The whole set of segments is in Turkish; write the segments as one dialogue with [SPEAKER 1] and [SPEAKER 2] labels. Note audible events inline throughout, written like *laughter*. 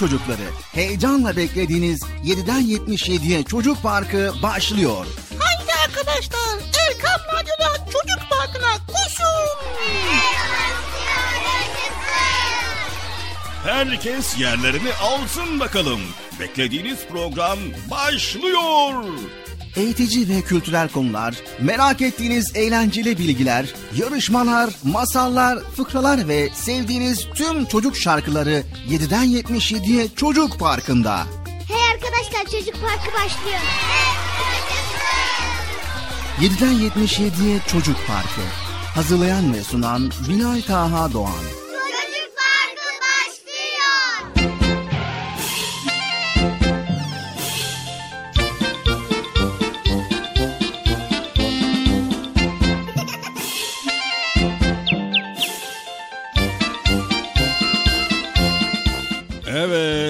[SPEAKER 1] Çocukları. Heyecanla beklediğiniz 7'den 77'ye Çocuk Parkı başlıyor.
[SPEAKER 2] Haydi arkadaşlar Erkam Radyo'da Çocuk Parkı'na koşun.
[SPEAKER 3] Herkes yerlerini alsın bakalım. Beklediğiniz program başlıyor.
[SPEAKER 1] Eğitici ve kültürel konular, merak ettiğiniz eğlenceli bilgiler, yarışmalar, masallar, fıkralar ve sevdiğiniz tüm çocuk şarkıları 7'den 77'ye Çocuk Parkı'nda.
[SPEAKER 4] Hey arkadaşlar Çocuk Parkı başlıyor.
[SPEAKER 1] 7'den 77'ye Çocuk Parkı. Hazırlayan ve sunan Binay Taha Doğan.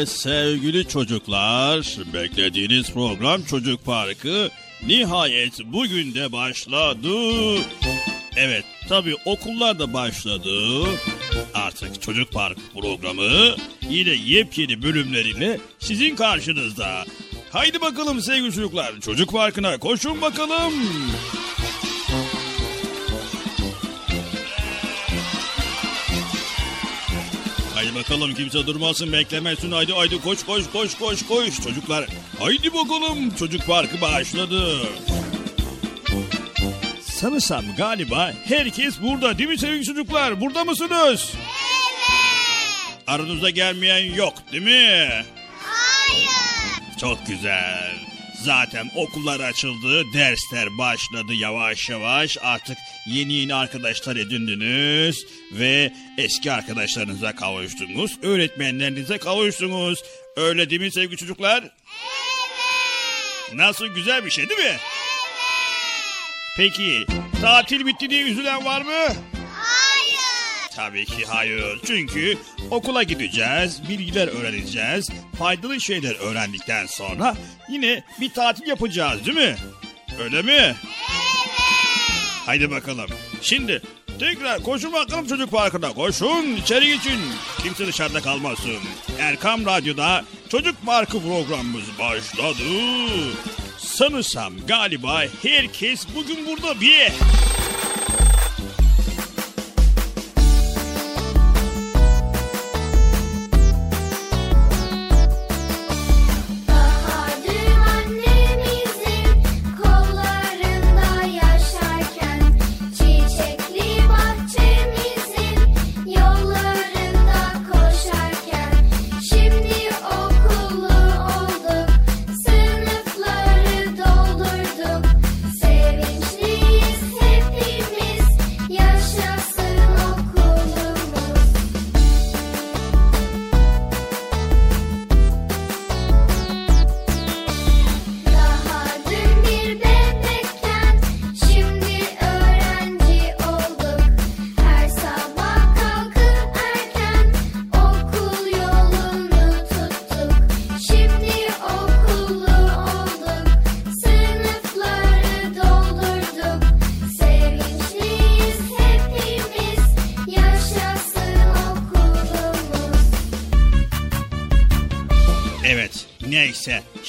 [SPEAKER 3] Sevgili çocuklar, beklediğiniz program Çocuk Parkı nihayet bugün de başladı. Evet, tabii okullar da başladı. Artık Çocuk Park programı yine yepyeni bölümleriyle sizin karşınızda. Haydi bakalım sevgili çocuklar, Çocuk Parkı'na koşun bakalım. Haydi bakalım kimse durmasın beklemesin haydi haydi koş koş koş koş koş çocuklar. Haydi bakalım çocuk parkı başladı. Sanırsam galiba herkes burada değil mi sevgili çocuklar? Burada mısınız? Evet. Aranızda gelmeyen yok değil mi?
[SPEAKER 4] Hayır.
[SPEAKER 3] Çok güzel. Zaten okullar açıldı, dersler başladı yavaş yavaş. Artık yeni yeni arkadaşlar edindiniz ve eski arkadaşlarınıza kavuştunuz. Öğretmenlerinize kavuştunuz. Öyle değil mi sevgili çocuklar? Evet. Nasıl güzel bir şey değil mi? Evet. Peki tatil bitti diye üzülen var mı? Tabii ki hayır. Çünkü okula gideceğiz, bilgiler öğreneceğiz, faydalı şeyler öğrendikten sonra yine bir tatil yapacağız değil mi? Öyle mi? Evet. Haydi bakalım. Şimdi tekrar koşun bakalım çocuk parkına. Koşun içeri geçin. Kimse dışarıda kalmasın. Erkam Radyo'da Çocuk Parkı programımız başladı. Sanırsam galiba herkes bugün burada bir.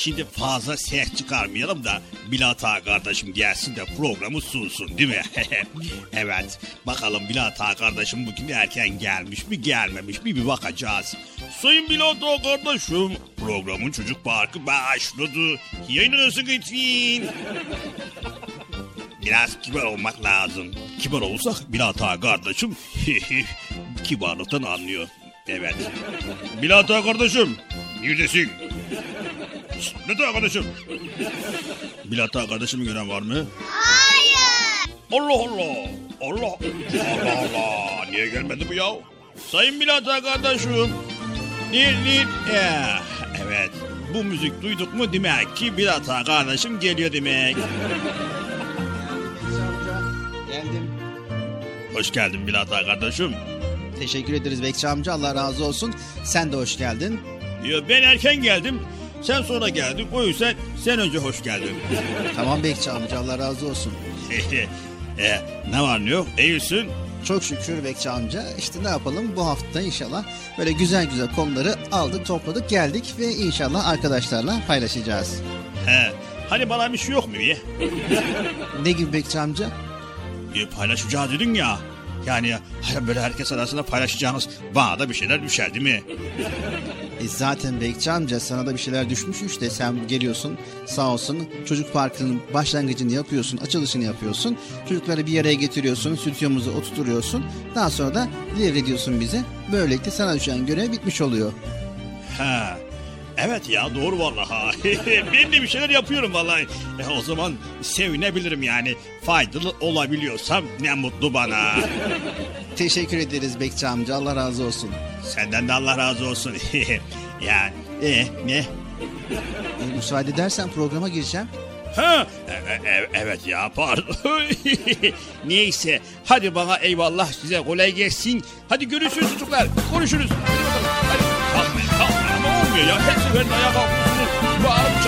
[SPEAKER 5] Şimdi
[SPEAKER 3] fazla ses çıkarmayalım da Bilata kardeşim gelsin de programı sunsun değil mi? *laughs* evet bakalım Bilata kardeşim bugün erken gelmiş mi gelmemiş mi bir bakacağız. Sayın Bilata kardeşim programın çocuk parkı başladı. Yayınınızı lütfen. Biraz kibar olmak lazım. Kibar olursak Bilata kardeşim *laughs* kibarlıktan anlıyor. Evet. Bilata kardeşim neredesin? Şşt, Bilata kardeşim. Bilata kardeşimi gören var mı?
[SPEAKER 4] Hayır.
[SPEAKER 3] Allah Allah. Allah. Allah Allah. Niye gelmedi bu ya? Sayın Bilata kardeşim. Nil nil. Eh, Evet. Bu müzik duyduk mu demek ki Bilata kardeşim geliyor demek.
[SPEAKER 6] Geldim.
[SPEAKER 3] Hoş geldin Bilata kardeşim.
[SPEAKER 6] Teşekkür ederiz Bekçi amca. Allah razı olsun. Sen de hoş geldin.
[SPEAKER 3] Ya ben erken geldim. Sen sonra geldin. O yüzden sen önce hoş geldin. *laughs*
[SPEAKER 6] Tamam Bekçi amca. Allah razı olsun.
[SPEAKER 7] E, ne var ne yok? İyisin.
[SPEAKER 6] Çok şükür Bekçi amca. İşte ne yapalım bu hafta inşallah böyle güzel güzel konuları aldık topladık geldik ve inşallah arkadaşlarla paylaşacağız.
[SPEAKER 7] He. Hani bana bir şey yok mu ya?
[SPEAKER 6] Ne gibi Bekçi amca?
[SPEAKER 7] E, paylaşacağız dedin ya. Yani *laughs* böyle herkes arasında paylaşacağınız bana da bir şeyler düşer değil mi?
[SPEAKER 6] E zaten Bekçi amca sana da bir şeyler düşmüş işte sen geliyorsun sağ olsun çocuk parkının başlangıcını yapıyorsun açılışını yapıyorsun çocukları bir araya getiriyorsun stüdyomuza oturtuyorsun daha sonra da devrediyorsun bize böylelikle sana düşen görev bitmiş oluyor.
[SPEAKER 7] He. Evet ya doğru vallahi. *laughs* ben de bir şeyler yapıyorum vallahi. E, o zaman sevinebilirim yani. Faydalı olabiliyorsam ne mutlu bana. *laughs*
[SPEAKER 6] Teşekkür ederiz Bekçi amca Allah razı olsun.
[SPEAKER 7] Senden de Allah razı olsun. *laughs* yani e, ne?
[SPEAKER 6] E, müsaade edersen programa gireceğim.
[SPEAKER 7] Ha, e- e- evet ya pardon. Neyse hadi bana eyvallah size kolay gelsin. Hadi görüşürüz çocuklar konuşuruz. Hadi bakalım. Hadi. Kalkmayın kalkmayın ama olmuyor ya. Her seferinde ayağa kalkıyorsunuz. Bağırıp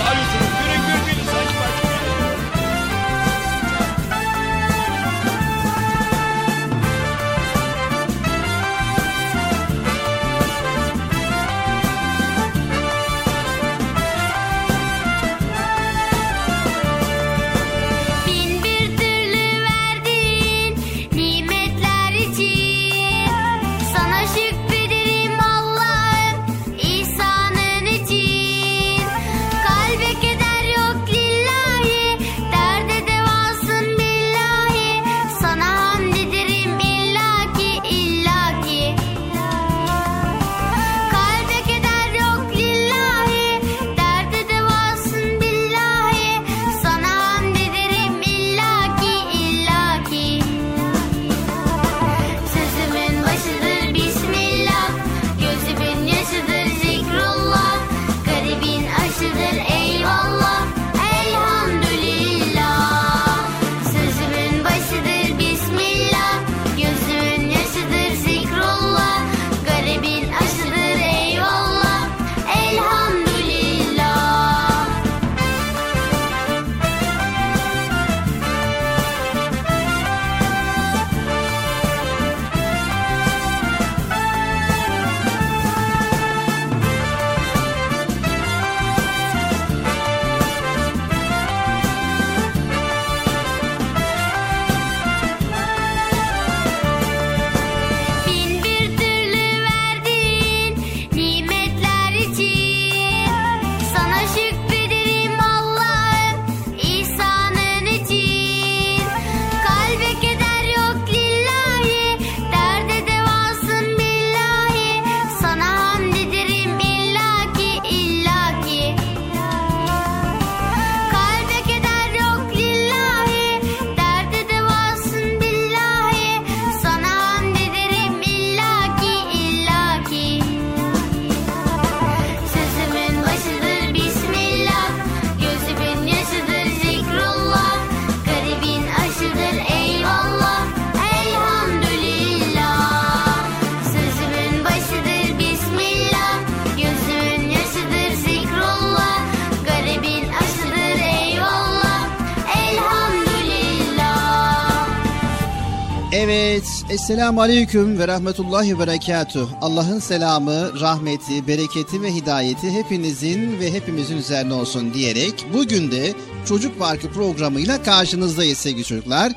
[SPEAKER 6] Esselamu Aleyküm ve Rahmetullahi ve Berekatuh. Allah'ın selamı, rahmeti, bereketi ve hidayeti hepinizin ve hepimizin üzerine olsun diyerek bugün de Çocuk Parkı programıyla karşınızdayız sevgili çocuklar.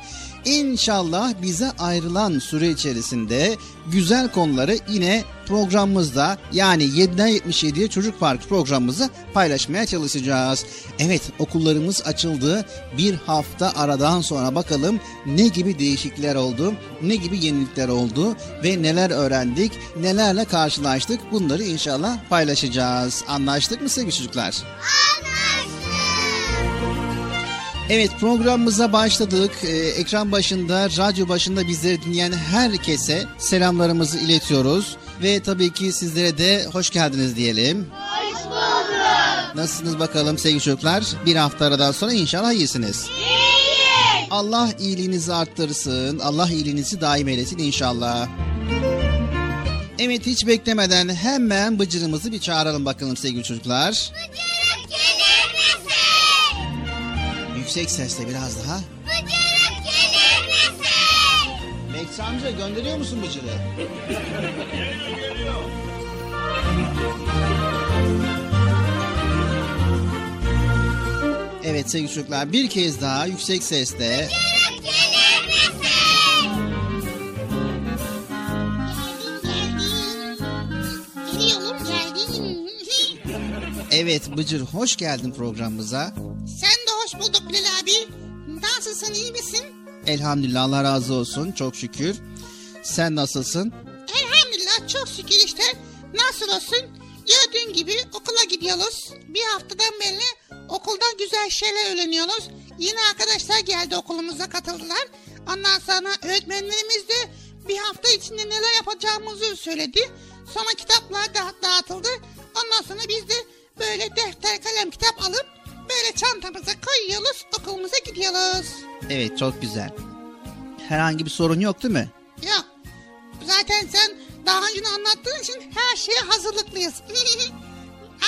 [SPEAKER 6] İnşallah bize ayrılan süre içerisinde güzel konuları yine programımızda yani 7'den 77'ye Çocuk Parkı programımızı paylaşmaya çalışacağız. Evet okullarımız açıldı. Bir hafta aradan sonra bakalım ne gibi değişiklikler oldu, ne gibi yenilikler oldu ve neler öğrendik, nelerle karşılaştık bunları inşallah paylaşacağız. Anlaştık mı sevgili çocuklar? Evet programımıza başladık. Ee, ekran başında, radyo başında bizleri dinleyen herkese selamlarımızı iletiyoruz. Ve tabii ki sizlere de hoş geldiniz diyelim.
[SPEAKER 8] Hoş bulduk.
[SPEAKER 6] Nasılsınız bakalım sevgili çocuklar? Bir hafta aradan sonra inşallah iyisiniz.
[SPEAKER 8] İyi.
[SPEAKER 6] Allah iyiliğinizi arttırsın. Allah iyiliğinizi daim eylesin inşallah. Evet hiç beklemeden hemen bıcırımızı bir çağıralım bakalım sevgili çocuklar.
[SPEAKER 8] Bıcırık gelir misin?
[SPEAKER 6] Yüksek sesle biraz daha.
[SPEAKER 8] Misin?
[SPEAKER 6] Fatih amca gönderiyor musun Bıcır'ı? Evet sevgili çocuklar bir kez daha yüksek sesle
[SPEAKER 4] Gelir misin?
[SPEAKER 2] Geliyorum geldim.
[SPEAKER 6] Evet Bıcır hoş geldin programımıza.
[SPEAKER 2] Sen de hoş bulduk Bilal abi. Nasılsın iyi misin?
[SPEAKER 6] Elhamdülillah Allah razı olsun çok şükür. Sen nasılsın?
[SPEAKER 2] Elhamdülillah çok şükür işte. Nasıl olsun? Gördüğün gibi okula gidiyoruz. Bir haftadan beri okulda güzel şeyler öğreniyoruz. Yeni arkadaşlar geldi okulumuza katıldılar. Ondan sonra öğretmenlerimiz de bir hafta içinde neler yapacağımızı söyledi. Sonra kitaplar da dağıtıldı. Ondan sonra biz de böyle defter kalem kitap alıp böyle çantamıza koyuyoruz okulumuza gidiyoruz.
[SPEAKER 6] Evet çok güzel. Herhangi bir sorun yok değil mi?
[SPEAKER 2] Yok. Zaten sen daha önce anlattığın için her şeye hazırlıklıyız. *laughs*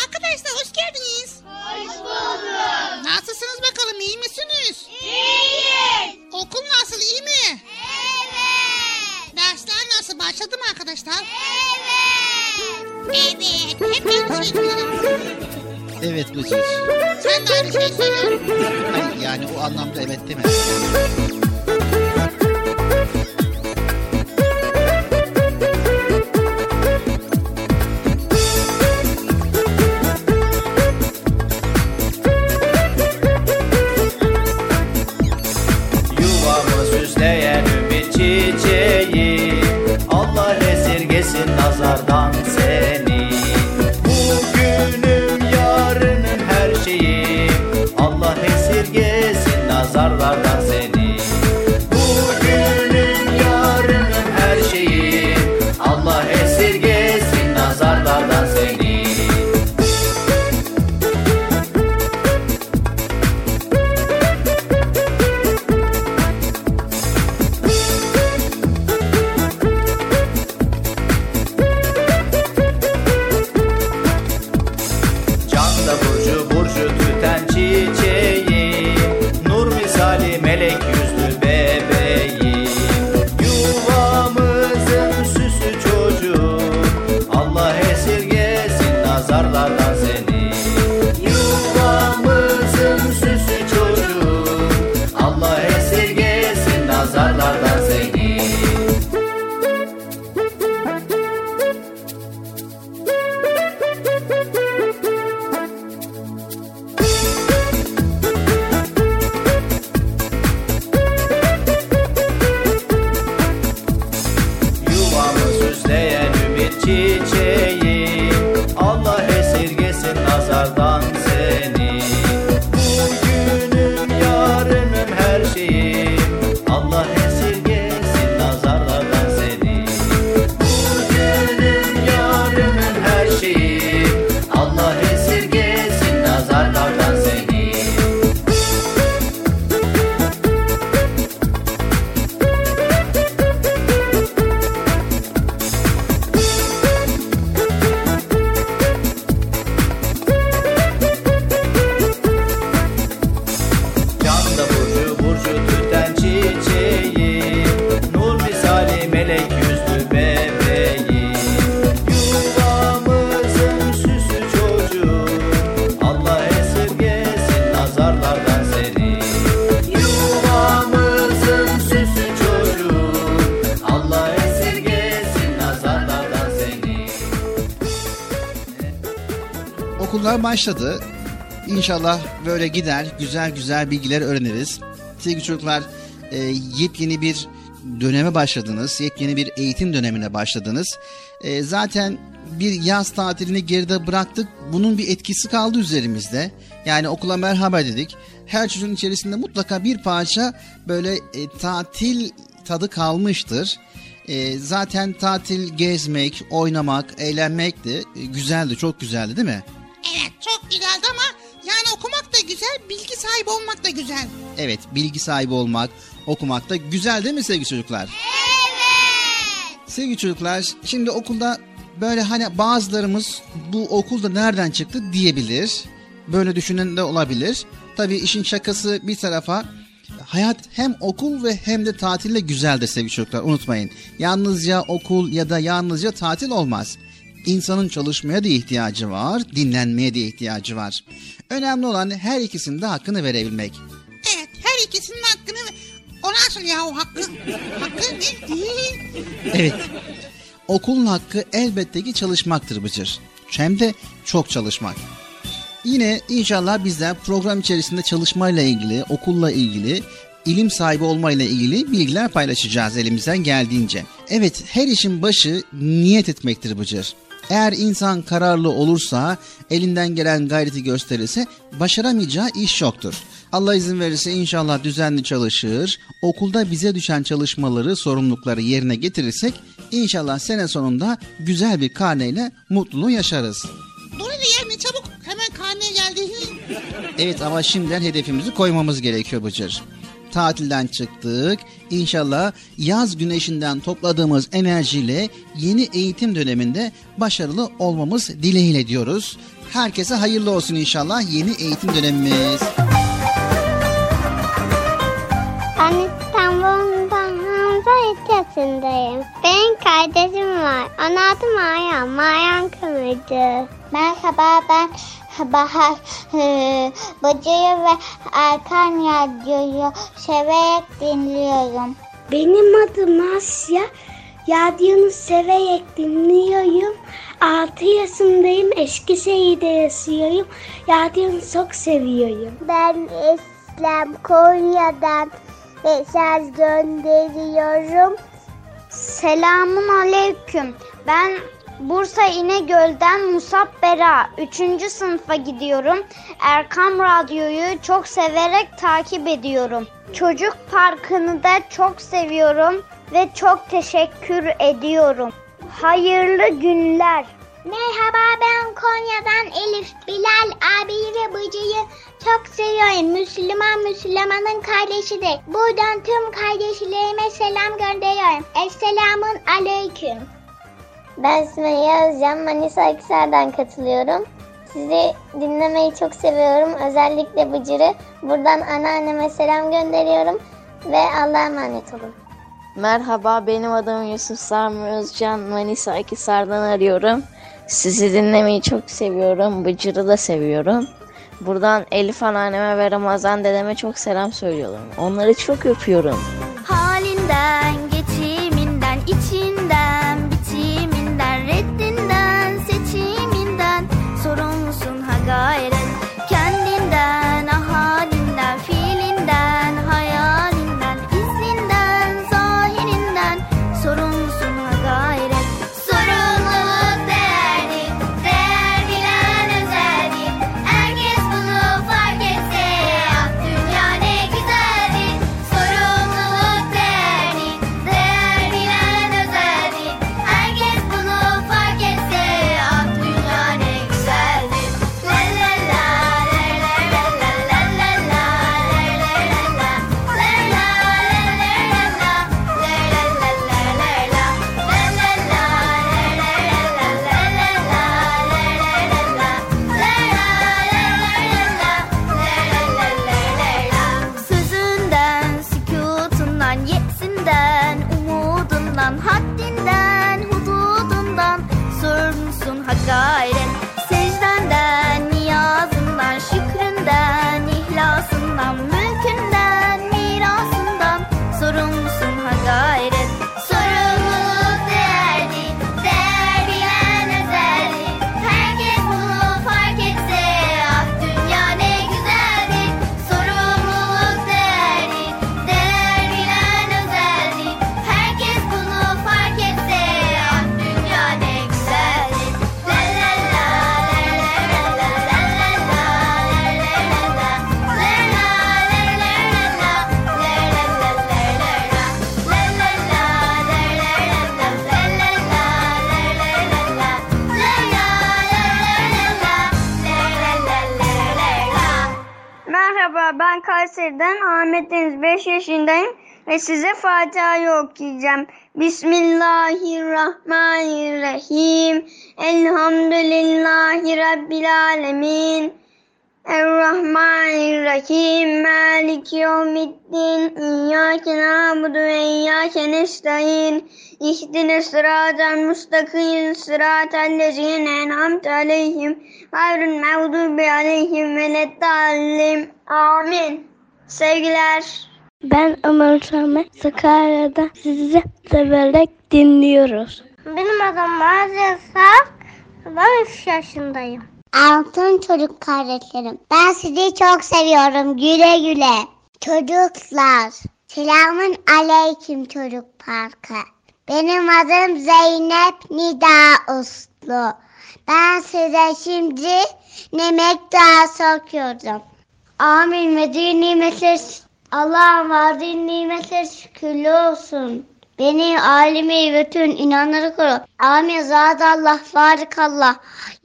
[SPEAKER 2] Arkadaşlar hoş geldiniz.
[SPEAKER 4] Hoş bulduk.
[SPEAKER 2] Nasılsınız bakalım iyi misiniz?
[SPEAKER 4] İyiyiz.
[SPEAKER 2] Okul nasıl iyi mi?
[SPEAKER 4] Evet.
[SPEAKER 2] Dersler nasıl başladı mı arkadaşlar?
[SPEAKER 4] Evet.
[SPEAKER 2] Evet. Hep.
[SPEAKER 6] Evet Bıcır.
[SPEAKER 2] Sen de aynı şey söyle.
[SPEAKER 6] Hayır, yani o anlamda evet deme.
[SPEAKER 9] Yuvamı süsleyen ümit çiçeği Allah esirgesin nazardan seni
[SPEAKER 6] başladı. İnşallah böyle gider, güzel güzel bilgiler öğreniriz. Sevgili çocuklar, e, yepyeni bir döneme başladınız. Yepyeni bir eğitim dönemine başladınız. E, zaten bir yaz tatilini geride bıraktık. Bunun bir etkisi kaldı üzerimizde. Yani okula merhaba dedik. Her çocuğun içerisinde mutlaka bir parça böyle e, tatil tadı kalmıştır. E, zaten tatil gezmek, oynamak, eğlenmekti. E, güzeldi, çok güzeldi değil mi?
[SPEAKER 2] Evet, bilgi sahibi olmak,
[SPEAKER 6] okumak da güzel değil mi sevgili çocuklar? Sevgili çocuklar, şimdi okulda böyle hani bazılarımız bu okulda nereden çıktı diyebilir. Böyle düşünen de olabilir. Tabii işin şakası bir tarafa hayat hem okul ve hem de tatille güzeldir sevgili çocuklar unutmayın. Yalnızca okul ya da yalnızca tatil olmaz. İnsanın çalışmaya da ihtiyacı var, dinlenmeye de ihtiyacı var. Önemli olan her ikisinin de hakkını verebilmek.
[SPEAKER 2] İkisinin hakkını o nasıl ya o hakkı? Hakkı ne?
[SPEAKER 6] Evet. Okulun hakkı elbette ki çalışmaktır Bıcır. Hem de çok çalışmak. Yine inşallah bizler program içerisinde çalışmayla ilgili, okulla ilgili, ilim sahibi olmayla ilgili bilgiler paylaşacağız elimizden geldiğince. Evet her işin başı niyet etmektir Bıcır. Eğer insan kararlı olursa, elinden gelen gayreti gösterirse başaramayacağı iş yoktur. Allah izin verirse inşallah düzenli çalışır, okulda bize düşen çalışmaları, sorumlulukları yerine getirirsek inşallah sene sonunda güzel bir karneyle mutluluğu yaşarız.
[SPEAKER 2] Dur hele yerine çabuk hemen karneye geldi.
[SPEAKER 6] Evet ama şimdiden hedefimizi koymamız gerekiyor Bıcır. Tatilden çıktık. İnşallah yaz güneşinden topladığımız enerjiyle yeni eğitim döneminde başarılı olmamız dileğiyle diyoruz. Herkese hayırlı olsun inşallah yeni eğitim dönemimiz.
[SPEAKER 4] Ben İstanbul'dan Hamza yaşındayım. Benim kardeşim var. Onun adı Mayan. Mayan Kıvırcı. Merhaba ben Bahar e, Bıcı'yı ve Erkan Radyo'yu severek dinliyorum. Benim adım Asya. Radyo'nu severek dinliyorum. 6 yaşındayım. Eskişehir'de yaşıyorum. Radyo'nu çok seviyorum. Ben İslam Konya'dan mesaj gönderiyorum. Selamun aleyküm. Ben Bursa İnegöl'den Musab Bera 3. sınıfa gidiyorum. Erkam Radyo'yu çok severek takip ediyorum. Çocuk Parkı'nı da çok seviyorum ve çok teşekkür ediyorum. Hayırlı günler. Merhaba ben Konya'dan Elif Bilal abi ve Bıcı'yı çok seviyorum. Müslüman Müslümanın kardeşidir. Buradan tüm kardeşlerime selam gönderiyorum. Esselamun aleyküm. Ben Sümeyye Özcan, Manisa Akhisar'dan katılıyorum. Sizi dinlemeyi çok seviyorum. Özellikle Bıcır'ı. Buradan anneanneme selam gönderiyorum. Ve Allah'a emanet olun.
[SPEAKER 10] Merhaba benim adım Yusuf Sami Özcan Manisa Akhisar'dan arıyorum. Sizi dinlemeyi çok seviyorum. Bıcır'ı da seviyorum. Buradan Elif anneanneme ve Ramazan dedeme çok selam söylüyorum. Onları çok öpüyorum.
[SPEAKER 7] Halinden, geçiminden, içinden,
[SPEAKER 4] ve size Fatiha'yı okuyacağım. Bismillahirrahmanirrahim. Elhamdülillahi Rabbil Alemin.
[SPEAKER 11] Errahmanirrahim. Maliki yevmiddin. İyyâke na'budu ve iyyâke nestaîn. İhdine sıratal mustakim. Sıratal lezîne en'amte aleyhim. Gayril mağdubi aleyhim ve leddallin. Amin. Sevgiler.
[SPEAKER 12] Ben Ömer Samet Sakarya'da sizi severek dinliyoruz.
[SPEAKER 11] Benim adım Mazi Saf. Ben 3 yaşındayım.
[SPEAKER 4] Altın çocuk kardeşlerim. Ben sizi çok seviyorum. Güle güle. Çocuklar. Selamun aleyküm çocuk parkı. Benim adım Zeynep Nida Uslu. Ben size şimdi yemek duası okuyorum. Amin ve nimetler Allah'ın verdiği nimetler şükürlü olsun. Beni, alemi ve tüm inanları koru. Amin. Zadallah, barikallah.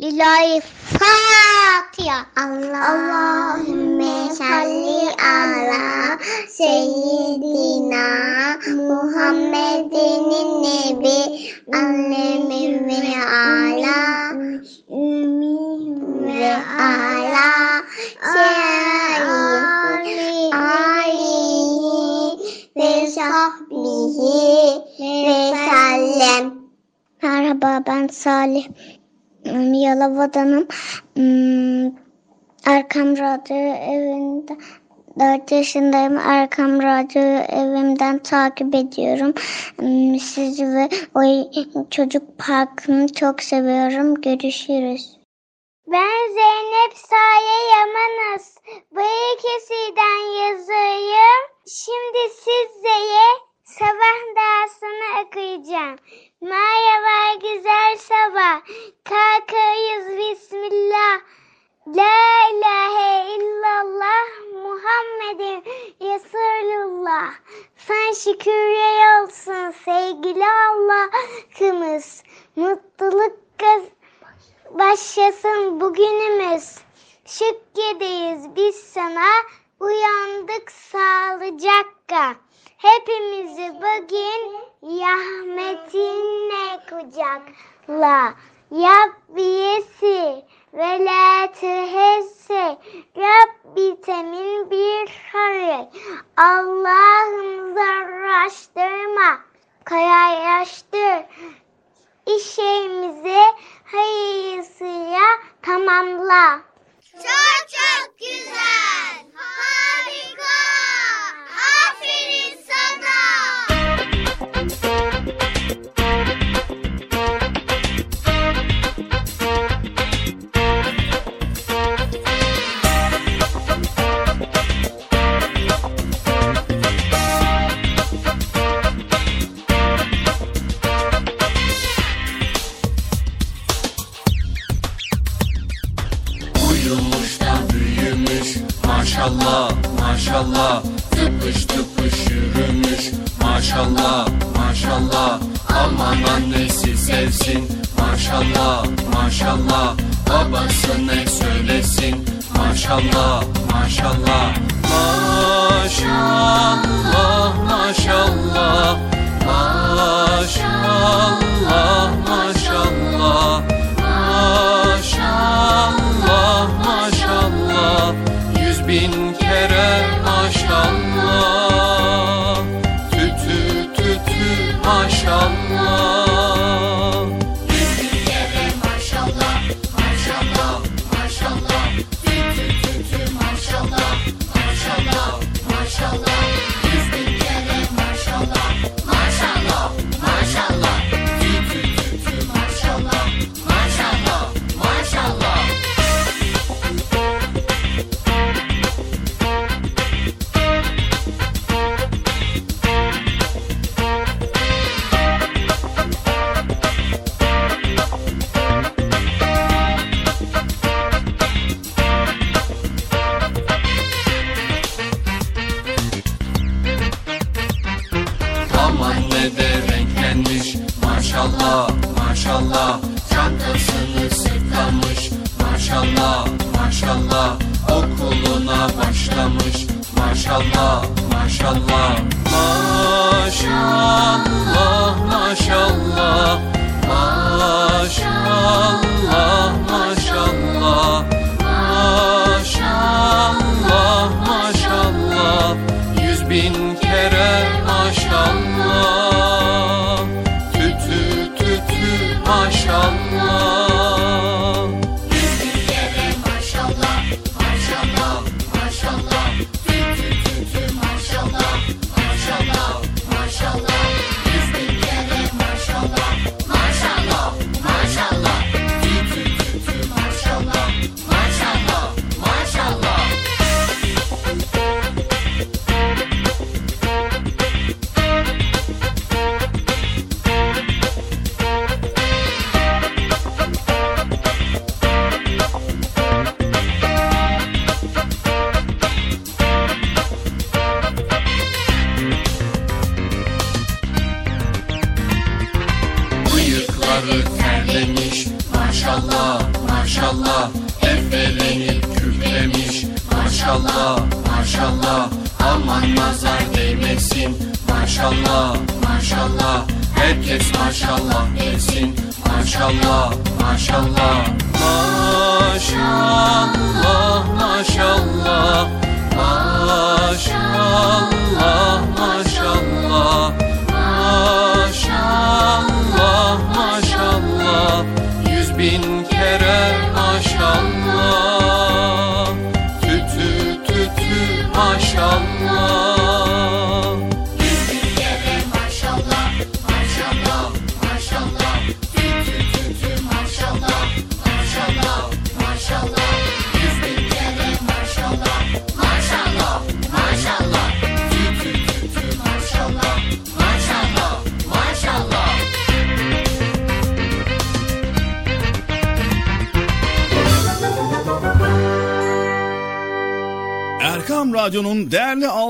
[SPEAKER 4] Lillahi Fatiha. Allah. Allahümme salli ala seyyidina Muhammedin nebi annemin ve ala ümmin ve ala seyyid alihi ve sahbihi ve sellem. Merhaba ben Salih. Hmm, Yalova'danım. Hmm, Arkam Radyo evinde 4 yaşındayım. Arkam Radyo evimden takip ediyorum. Hmm, Sizi ve o çocuk parkını çok seviyorum. Görüşürüz. Ben Zeynep Saye Yamanız. Balıkesir'den yazıyorum. Şimdi sizlere sabah dersini okuyacağım. Merhaba güzel sabah. Kalkıyoruz Bismillah. La ilahe illallah Muhammedin Resulullah. Sen şükürler olsun sevgili Allah'ımız. Mutluluk başlasın bugünümüz. Şükredeyiz biz sana uyandık sağlıcakla. Hepimizi bugün rahmetinle kucakla. Rabbiyesi ve la tehesse Rabbi temin bir hayır. Allah'ım zarraştırma, kararlaştır. İşimizi hayırlısıyla tamamla. Çok çok güzel. Harika.
[SPEAKER 13] Maşallah maşallah. Tıpış tıpış yürümüş. Maşallah maşallah. Aman annesi sevsin. Maşallah maşallah. Babası ne söylesin? Maşallah maşallah. Maşallah maşallah. Maşallah maşallah Maşallah maşallah Yüz bin kere maşallah. Maşallah maşallah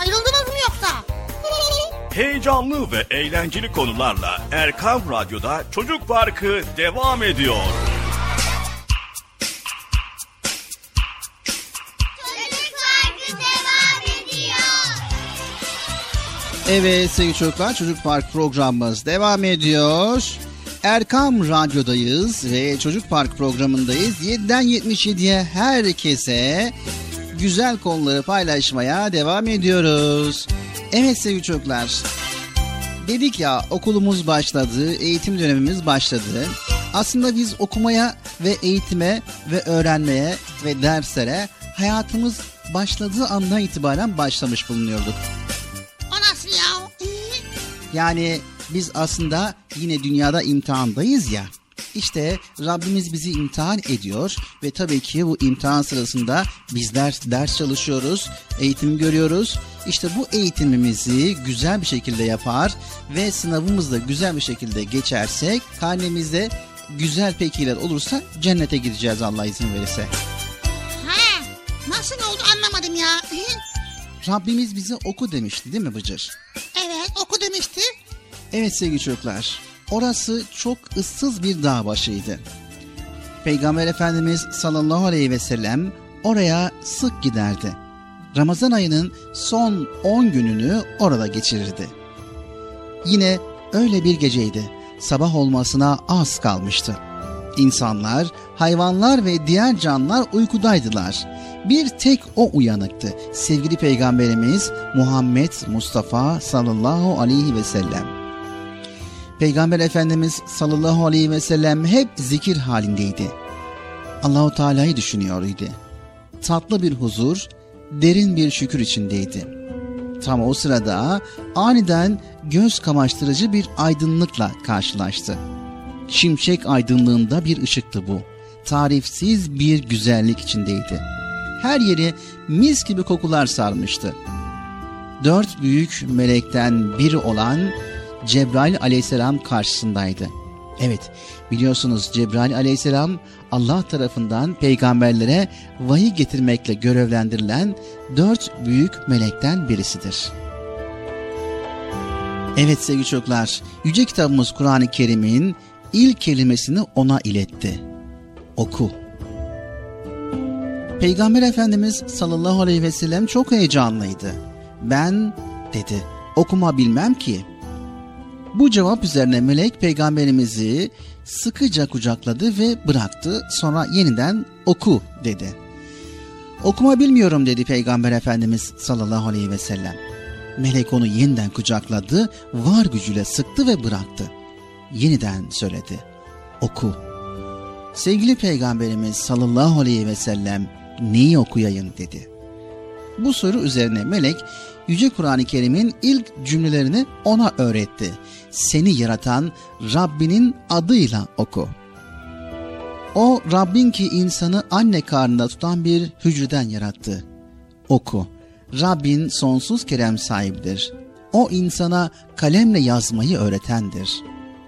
[SPEAKER 2] Ayrıldınız mı yoksa? *laughs*
[SPEAKER 3] Heyecanlı ve eğlenceli konularla Erkam Radyo'da Çocuk Parkı devam ediyor.
[SPEAKER 4] Çocuk Parkı devam ediyor.
[SPEAKER 6] Evet sevgili çocuklar Çocuk Park programımız devam ediyor. Erkam Radyo'dayız ve Çocuk Park programındayız. 7'den 77'ye herkese güzel konuları paylaşmaya devam ediyoruz. Evet sevgili çocuklar. Dedik ya okulumuz başladı, eğitim dönemimiz başladı. Aslında biz okumaya ve eğitime ve öğrenmeye ve derslere hayatımız başladığı andan itibaren başlamış bulunuyorduk.
[SPEAKER 2] O nasıl ya?
[SPEAKER 6] Yani biz aslında yine dünyada imtihandayız ya. İşte Rabbimiz bizi imtihan ediyor ve tabii ki bu imtihan sırasında bizler ders çalışıyoruz, eğitim görüyoruz. İşte bu eğitimimizi güzel bir şekilde yapar ve sınavımızda güzel bir şekilde geçersek karnemizde güzel pekiler olursa cennete gideceğiz Allah izin verirse.
[SPEAKER 2] Nasıl oldu anlamadım ya. *laughs*
[SPEAKER 6] Rabbimiz bize oku demişti değil mi Bıcır?
[SPEAKER 2] evet oku demişti.
[SPEAKER 6] Evet sevgili çocuklar. Orası çok ıssız bir dağ başıydı. Peygamber Efendimiz sallallahu aleyhi ve sellem oraya sık giderdi. Ramazan ayının son 10 gününü orada geçirirdi. Yine öyle bir geceydi. Sabah olmasına az kalmıştı. İnsanlar, hayvanlar ve diğer canlılar uykudaydılar. Bir tek o uyanıktı. Sevgili Peygamberimiz Muhammed Mustafa sallallahu aleyhi ve sellem. Peygamber Efendimiz sallallahu aleyhi ve sellem hep zikir halindeydi. Allahu Teala'yı düşünüyordu. Tatlı bir huzur, derin bir şükür içindeydi. Tam o sırada aniden göz kamaştırıcı bir aydınlıkla karşılaştı. Şimşek aydınlığında bir ışıktı bu. Tarifsiz bir güzellik içindeydi. Her yeri mis gibi kokular sarmıştı. Dört büyük melekten biri olan Cebrail aleyhisselam karşısındaydı. Evet biliyorsunuz Cebrail aleyhisselam Allah tarafından peygamberlere vahiy getirmekle görevlendirilen dört büyük melekten birisidir. Evet sevgili çocuklar, Yüce kitabımız Kur'an-ı Kerim'in ilk kelimesini ona iletti. Oku. Peygamber Efendimiz sallallahu aleyhi ve sellem çok heyecanlıydı. Ben dedi okuma bilmem ki. Bu cevap üzerine melek peygamberimizi sıkıca kucakladı ve bıraktı. Sonra yeniden oku dedi. Okuma bilmiyorum dedi peygamber efendimiz sallallahu aleyhi ve sellem. Melek onu yeniden kucakladı, var gücüyle sıktı ve bıraktı. Yeniden söyledi. Oku. Sevgili peygamberimiz sallallahu aleyhi ve sellem neyi okuyayım dedi. Bu soru üzerine melek Yüce Kur'an-ı Kerim'in ilk cümlelerini ona öğretti. Seni yaratan Rabbinin adıyla oku. O Rabbin ki insanı anne karnında tutan bir hücreden yarattı. Oku. Rabbin sonsuz kerem sahibidir. O insana kalemle yazmayı öğretendir.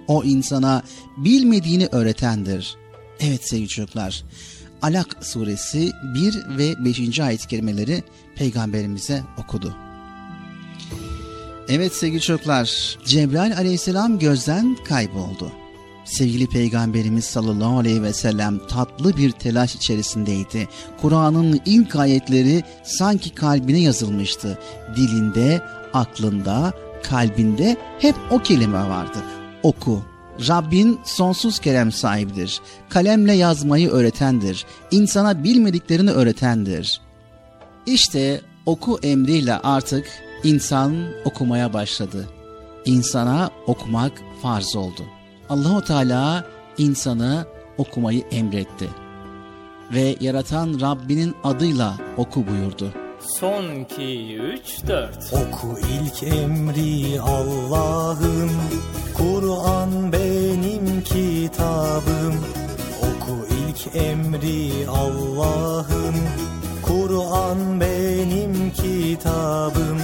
[SPEAKER 6] O insana bilmediğini öğretendir. Evet sevgili çocuklar, Alak suresi 1 ve 5. ayet kelimeleri peygamberimize okudu. Evet sevgili çocuklar, Cebrail aleyhisselam gözden kayboldu. Sevgili Peygamberimiz sallallahu aleyhi ve sellem tatlı bir telaş içerisindeydi. Kur'an'ın ilk ayetleri sanki kalbine yazılmıştı. Dilinde, aklında, kalbinde hep o kelime vardı. Oku, Rabbin sonsuz kerem sahibidir. Kalemle yazmayı öğretendir. İnsana bilmediklerini öğretendir. İşte oku emriyle artık insan okumaya başladı. İnsana okumak farz oldu. Allahu Teala insanı okumayı emretti. Ve yaratan Rabbinin adıyla oku buyurdu.
[SPEAKER 14] Son 2 3 4
[SPEAKER 15] Oku ilk emri Allah'ın Kur'an benim kitabım Oku ilk emri Allah'ın Kur'an benim kitabım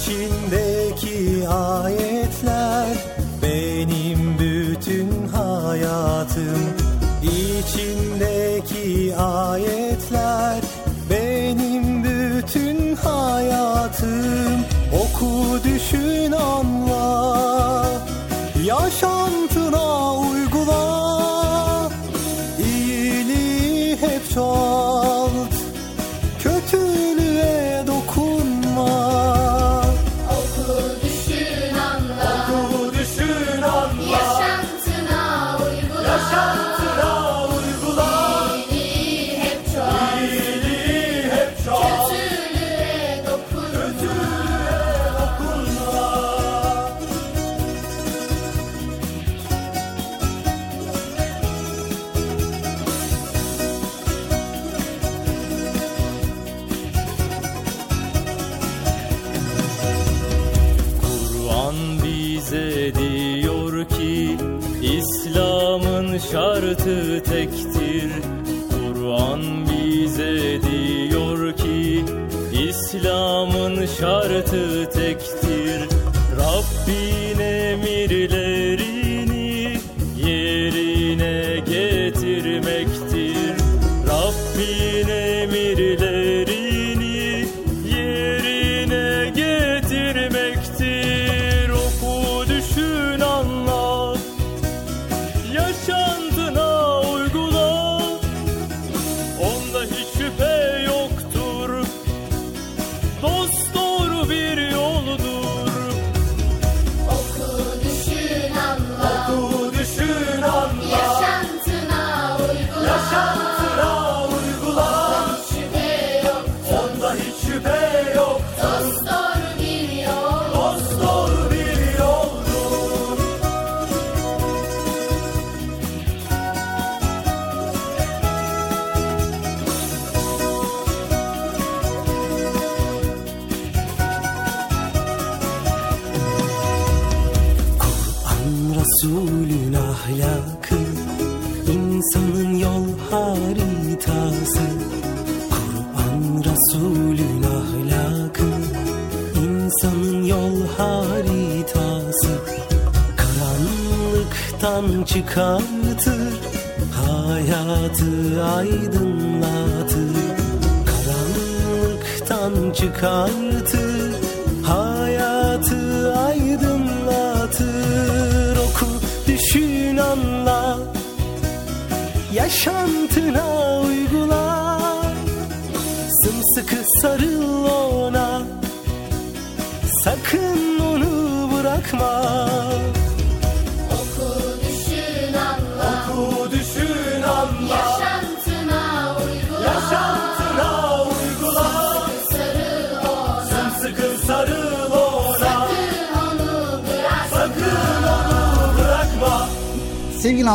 [SPEAKER 15] İçindeki ayetler benim bütün hayatım. İçindeki ayetler benim bütün hayatım. Oku düşün anla Yaşantına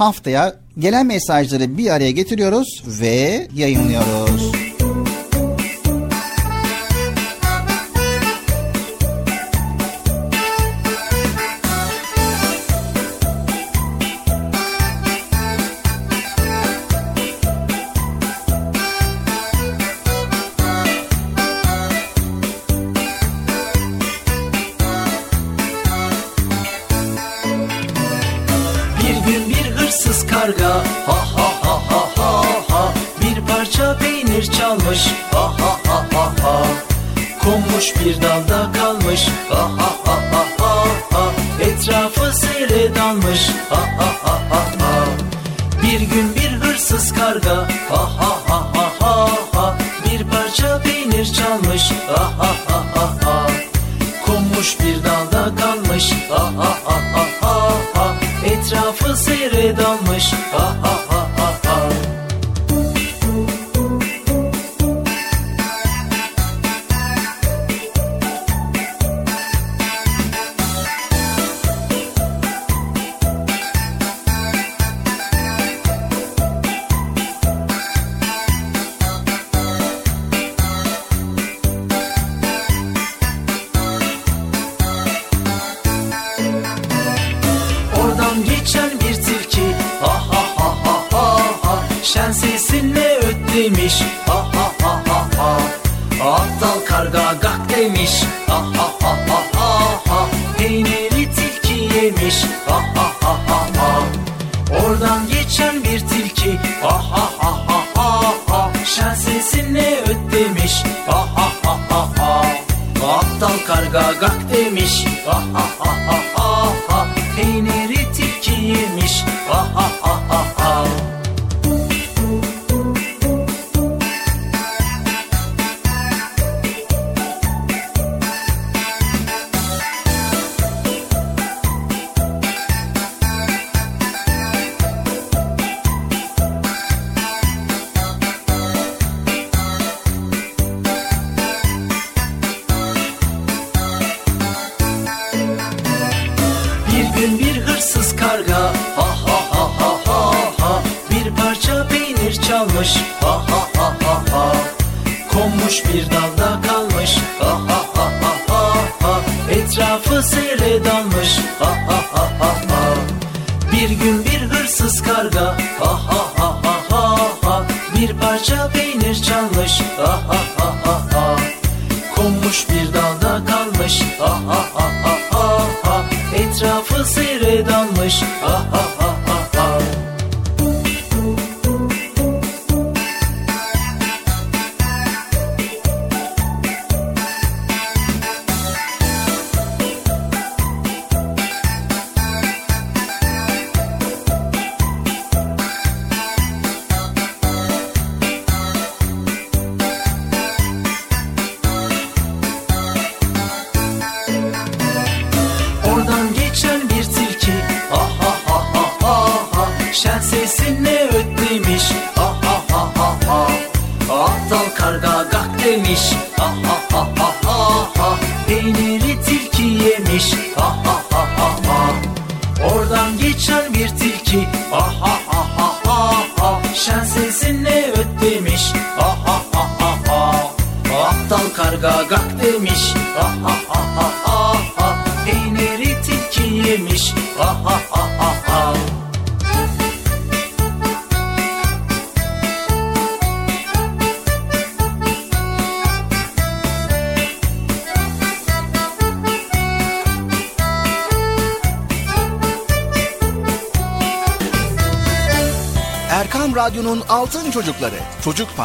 [SPEAKER 1] Haftaya gelen mesajları bir araya getiriyoruz ve yayınlıyoruz.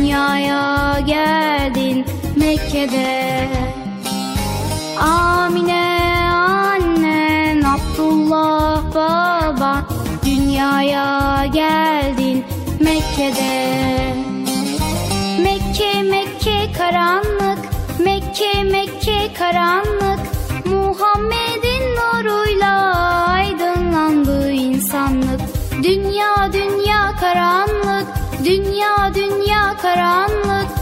[SPEAKER 16] dünyaya geldin Mekke'de. Amine annen Abdullah baba Dünyaya geldin Mekke'de. Mekke Mekke karanlık. Mekke Mekke karanlık. Muhammed'in nuruyla aydınlandı insanlık. Dünya dünya karanlık. Dünya dünya karanlık.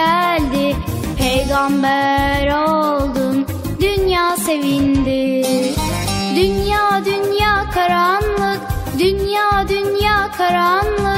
[SPEAKER 16] geldi. Peygamber oldun dünya sevindi. Dünya dünya karanlık Dünya dünya karanlık.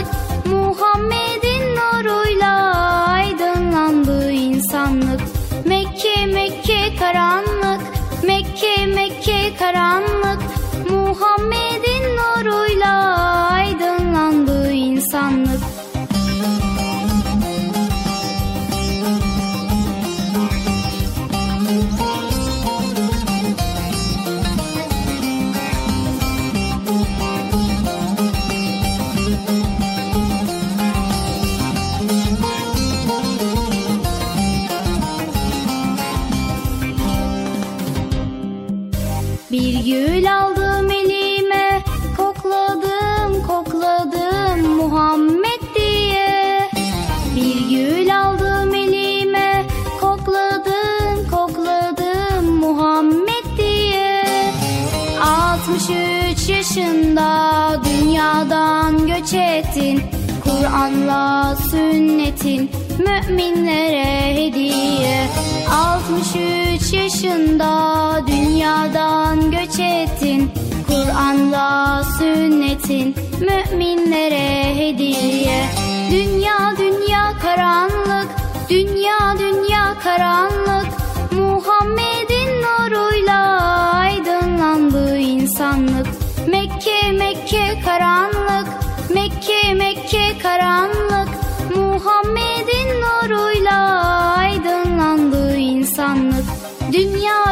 [SPEAKER 16] Müminlere hediye. 63 yaşında dünyadan göç ettin. Kur'an'la sünnetin müminlere hediye. Dünya dünya karanlık. Dünya dünya karanlık. Muhammed'in nuruyla aydınlandı insanlık. Mekke Mekke karanlık. Mekke Mekke karanlık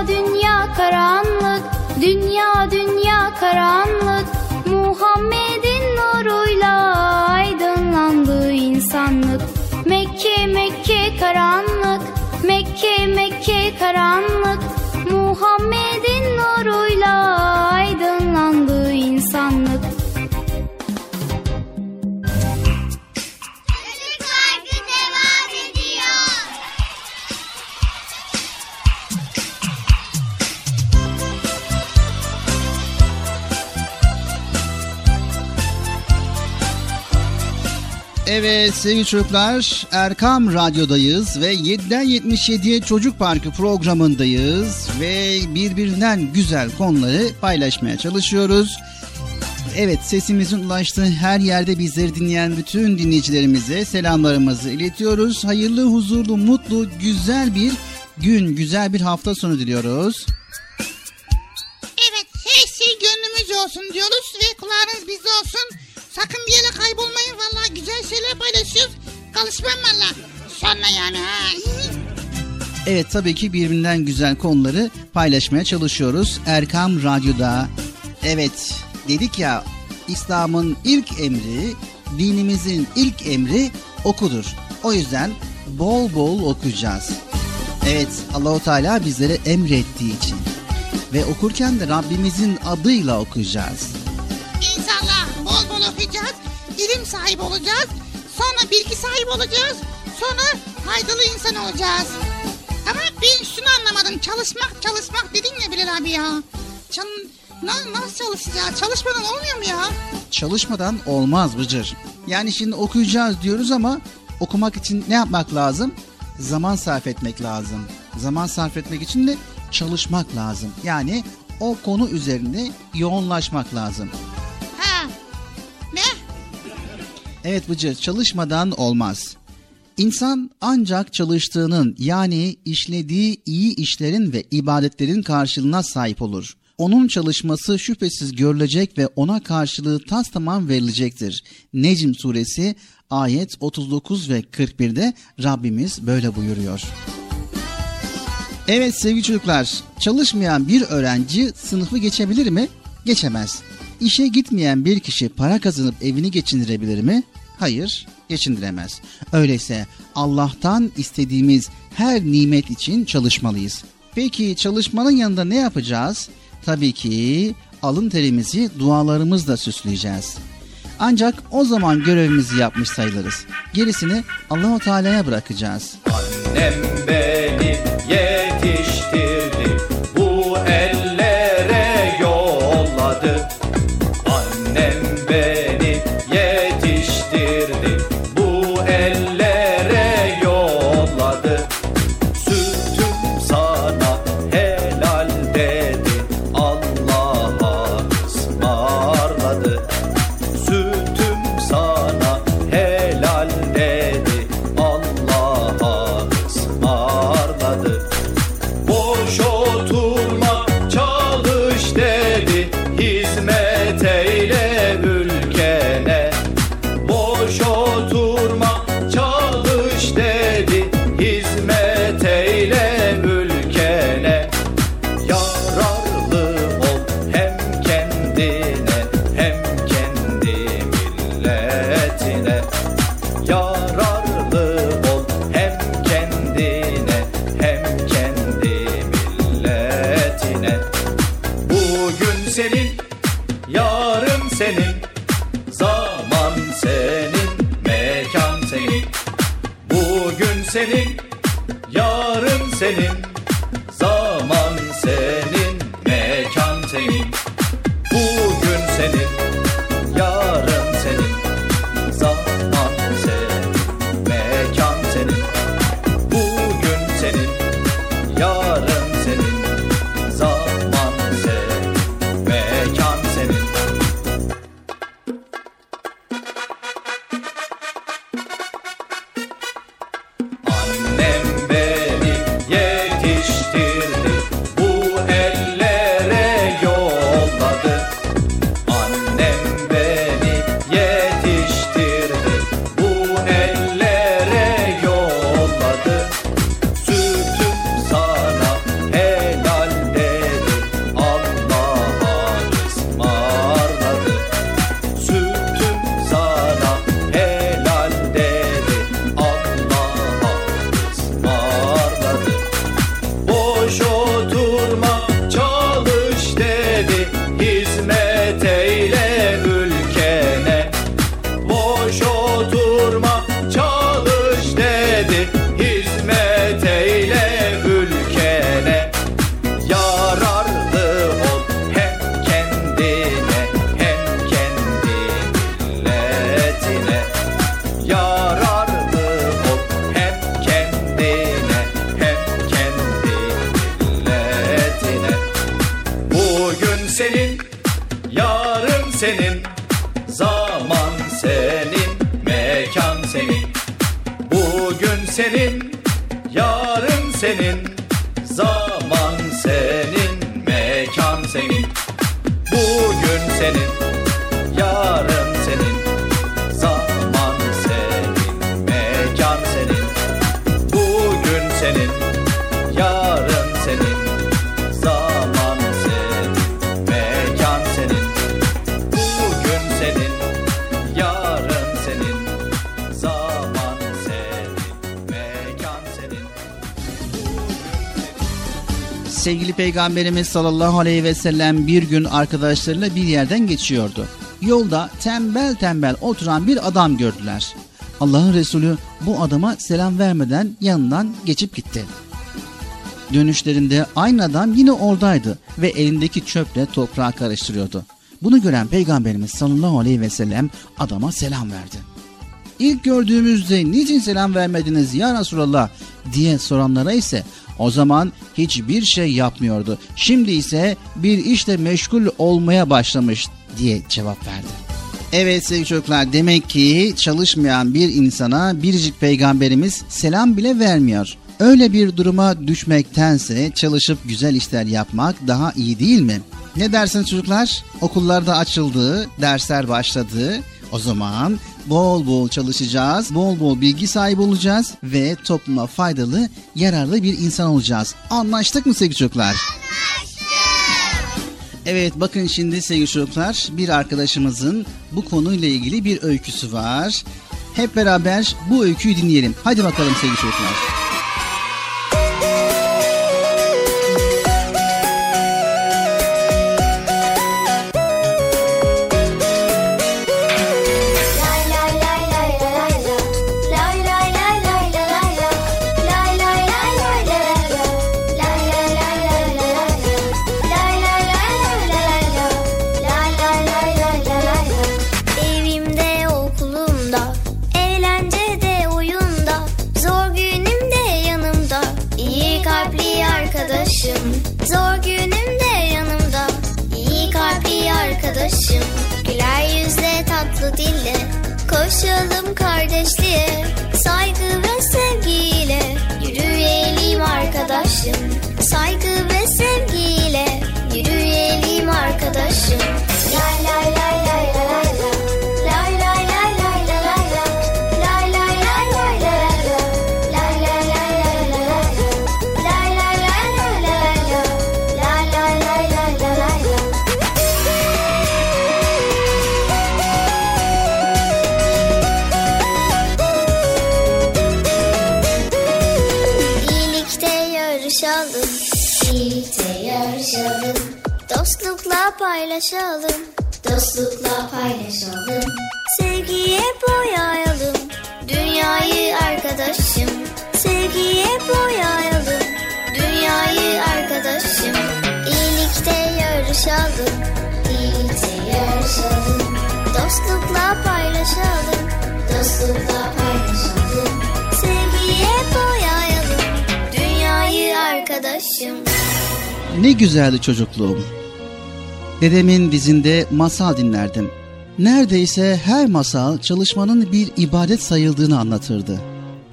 [SPEAKER 16] Dünya karanlık Dünya dünya karanlık. Muhammed'in nuruyla aydınlandı insanlık. Mekke Mekke karanlık Mekke Mekke karanlık. Muhammed'in
[SPEAKER 6] Evet sevgili çocuklar Erkam Radyo'dayız ve 7'den 77'ye Çocuk Parkı programındayız ve birbirinden güzel konuları paylaşmaya çalışıyoruz. Evet sesimizin ulaştığı her yerde bizleri dinleyen bütün dinleyicilerimize selamlarımızı iletiyoruz. Hayırlı, huzurlu, mutlu, güzel bir gün, güzel bir hafta sonu diliyoruz.
[SPEAKER 2] Evet her şey gönlümüzce olsun diyoruz ve kulağınız bizde olsun. Sakın bir yere kaybolmayın valla güzel şeyler paylaşıyoruz. Kalışmam valla. Sonra yani ha.
[SPEAKER 6] Evet tabii ki birbirinden güzel konuları paylaşmaya çalışıyoruz. Erkam Radyo'da. Evet dedik ya İslam'ın ilk emri, dinimizin ilk emri okudur. O yüzden bol bol okuyacağız. Evet Allahu Teala bizlere emrettiği için ve okurken de Rabbimizin adıyla okuyacağız.
[SPEAKER 2] Okuyacağız. İlim sahibi olacağız. Sonra bilgi sahibi olacağız. Sonra faydalı insan olacağız. Ama ben şunu anlamadım. Çalışmak çalışmak dedin ya Bilal abi ya. Çal Na- nasıl çalışacağız? Çalışmadan olmuyor mu ya?
[SPEAKER 6] Çalışmadan olmaz Bıcır. Yani şimdi okuyacağız diyoruz ama okumak için ne yapmak lazım? Zaman sarf etmek lazım. Zaman sarf etmek için de çalışmak lazım. Yani o konu üzerinde yoğunlaşmak lazım. Evet Bıcır çalışmadan olmaz. İnsan ancak çalıştığının yani işlediği iyi işlerin ve ibadetlerin karşılığına sahip olur. Onun çalışması şüphesiz görülecek ve ona karşılığı tas tamam verilecektir. Necm suresi ayet 39 ve 41'de Rabbimiz böyle buyuruyor. Evet sevgili çocuklar, çalışmayan bir öğrenci sınıfı geçebilir mi? Geçemez. İşe gitmeyen bir kişi para kazanıp evini geçindirebilir mi? Hayır, geçindiremez. Öyleyse Allah'tan istediğimiz her nimet için çalışmalıyız. Peki çalışmanın yanında ne yapacağız? Tabii ki alın terimizi dualarımızla süsleyeceğiz. Ancak o zaman görevimizi yapmış sayılırız. Gerisini Allahu Teala'ya bırakacağız.
[SPEAKER 14] Annem beni yetiştirdi
[SPEAKER 6] Peygamberimiz sallallahu aleyhi ve sellem bir gün arkadaşlarıyla bir yerden geçiyordu. Yolda tembel tembel oturan bir adam gördüler. Allah'ın Resulü bu adama selam vermeden yanından geçip gitti. Dönüşlerinde aynı adam yine oradaydı ve elindeki çöple toprağı karıştırıyordu. Bunu gören Peygamberimiz sallallahu aleyhi ve sellem adama selam verdi. İlk gördüğümüzde niçin selam vermediniz ya Resulallah diye soranlara ise o zaman hiçbir şey yapmıyordu. Şimdi ise bir işle meşgul olmaya başlamış diye cevap verdi. Evet sevgili çocuklar demek ki çalışmayan bir insana biricik peygamberimiz selam bile vermiyor. Öyle bir duruma düşmektense çalışıp güzel işler yapmak daha iyi değil mi? Ne dersiniz çocuklar? Okullarda açıldı, dersler başladı. O zaman bol bol çalışacağız, bol bol bilgi sahibi olacağız ve topluma faydalı, yararlı bir insan olacağız. Anlaştık mı sevgili çocuklar? Evet bakın şimdi sevgili çocuklar bir arkadaşımızın bu konuyla ilgili bir öyküsü var. Hep beraber bu öyküyü dinleyelim. Hadi bakalım sevgili çocuklar.
[SPEAKER 7] Arkadaşım. Güler yüzle, tatlı dille, koşalım kardeşliğe, saygı ve sevgiyle, yürüyelim arkadaşım. Saygı ve sevgiyle, yürüyelim arkadaşım. paylaşalım. Dostlukla paylaşalım. Sevgiye boyayalım. Dünyayı arkadaşım. Sevgiye boyayalım. Dünyayı arkadaşım. İyilikte yarışalım. İyilikte yarışalım. Dostlukla paylaşalım. Dostlukla paylaşalım. Sevgiye boyayalım. Dünyayı arkadaşım.
[SPEAKER 6] Ne güzeldi çocukluğum. Dedemin dizinde masal dinlerdim. Neredeyse her masal çalışmanın bir ibadet sayıldığını anlatırdı.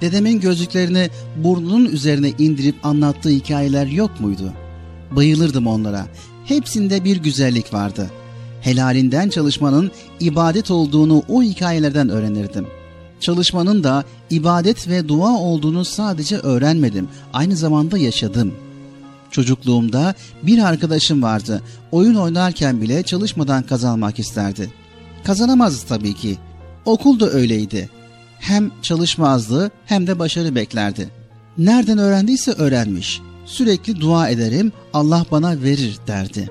[SPEAKER 6] Dedemin gözlüklerini burnunun üzerine indirip anlattığı hikayeler yok muydu? Bayılırdım onlara. Hepsinde bir güzellik vardı. Helalinden çalışmanın ibadet olduğunu o hikayelerden öğrenirdim. Çalışmanın da ibadet ve dua olduğunu sadece öğrenmedim, aynı zamanda yaşadım.'' Çocukluğumda bir arkadaşım vardı. Oyun oynarken bile çalışmadan kazanmak isterdi. Kazanamazdı tabii ki. Okul da öyleydi. Hem çalışmazdı hem de başarı beklerdi. Nereden öğrendiyse öğrenmiş. Sürekli dua ederim Allah bana verir derdi.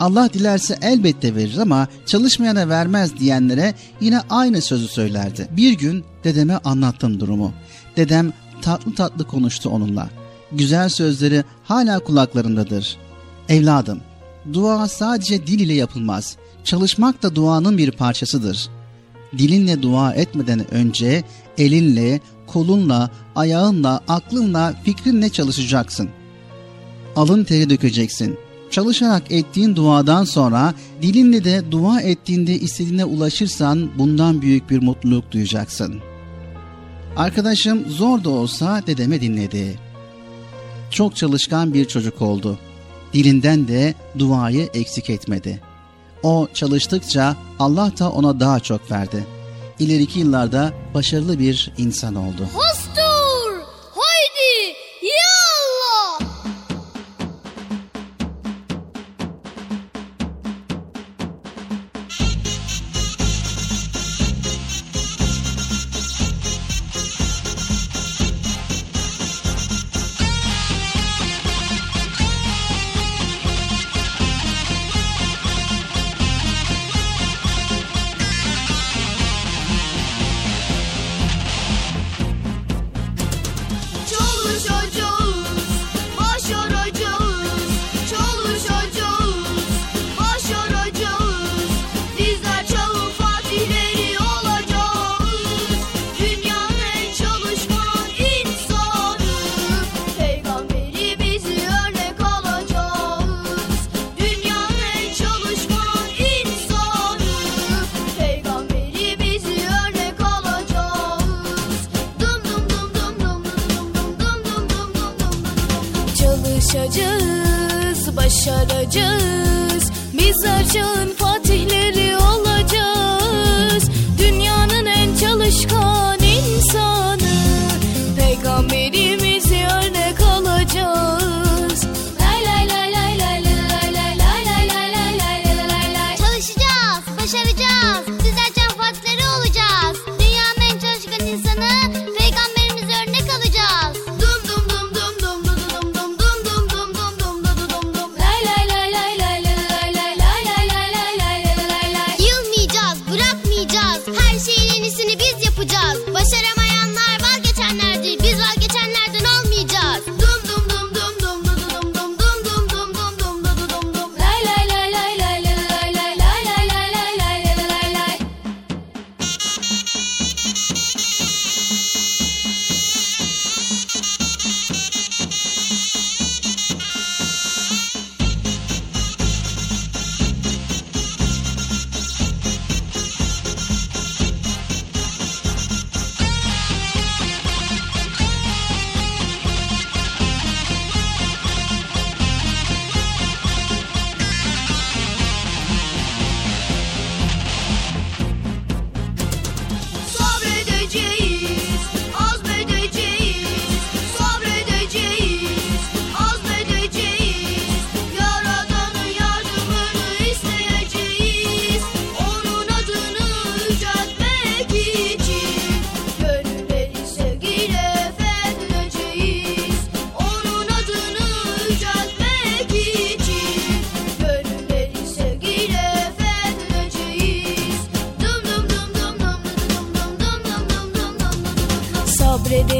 [SPEAKER 6] Allah dilerse elbette verir ama çalışmayana vermez diyenlere yine aynı sözü söylerdi. Bir gün dedeme anlattım durumu. Dedem tatlı tatlı konuştu onunla güzel sözleri hala kulaklarındadır. Evladım, dua sadece dil ile yapılmaz. Çalışmak da duanın bir parçasıdır. Dilinle dua etmeden önce elinle, kolunla, ayağınla, aklınla, fikrinle çalışacaksın. Alın teri dökeceksin. Çalışarak ettiğin duadan sonra dilinle de dua ettiğinde istediğine ulaşırsan bundan büyük bir mutluluk duyacaksın. Arkadaşım zor da olsa dedeme dinledi çok çalışkan bir çocuk oldu. Dilinden de duayı eksik etmedi. O çalıştıkça Allah da ona daha çok verdi. İleriki yıllarda başarılı bir insan oldu.
[SPEAKER 17] Hostur!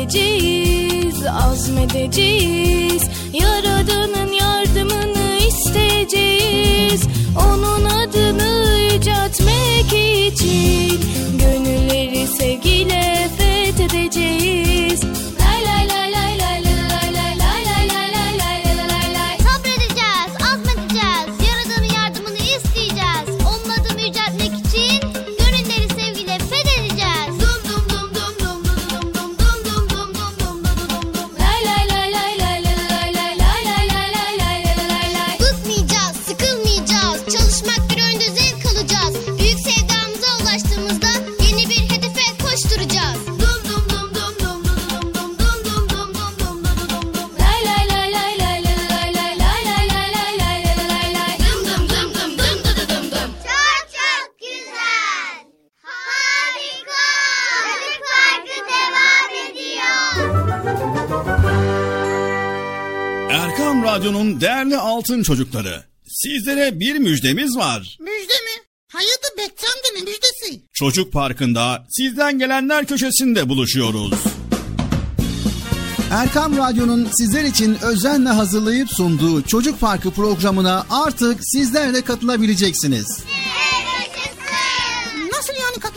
[SPEAKER 17] Sabredeceğiz, azmedeceğiz. Yaradanın yardımını isteyeceğiz. Onun adını yüceltmek için Gönülleri sevgiyle
[SPEAKER 3] çocukları. Sizlere bir müjdemiz var.
[SPEAKER 2] Müjde mi? Hayırdır Bekçi amca ne müjdesi?
[SPEAKER 3] Çocuk Parkı'nda sizden gelenler köşesinde buluşuyoruz.
[SPEAKER 6] Erkam Radyo'nun sizler için özenle hazırlayıp sunduğu Çocuk Parkı programına artık sizler de katılabileceksiniz.
[SPEAKER 2] Nasıl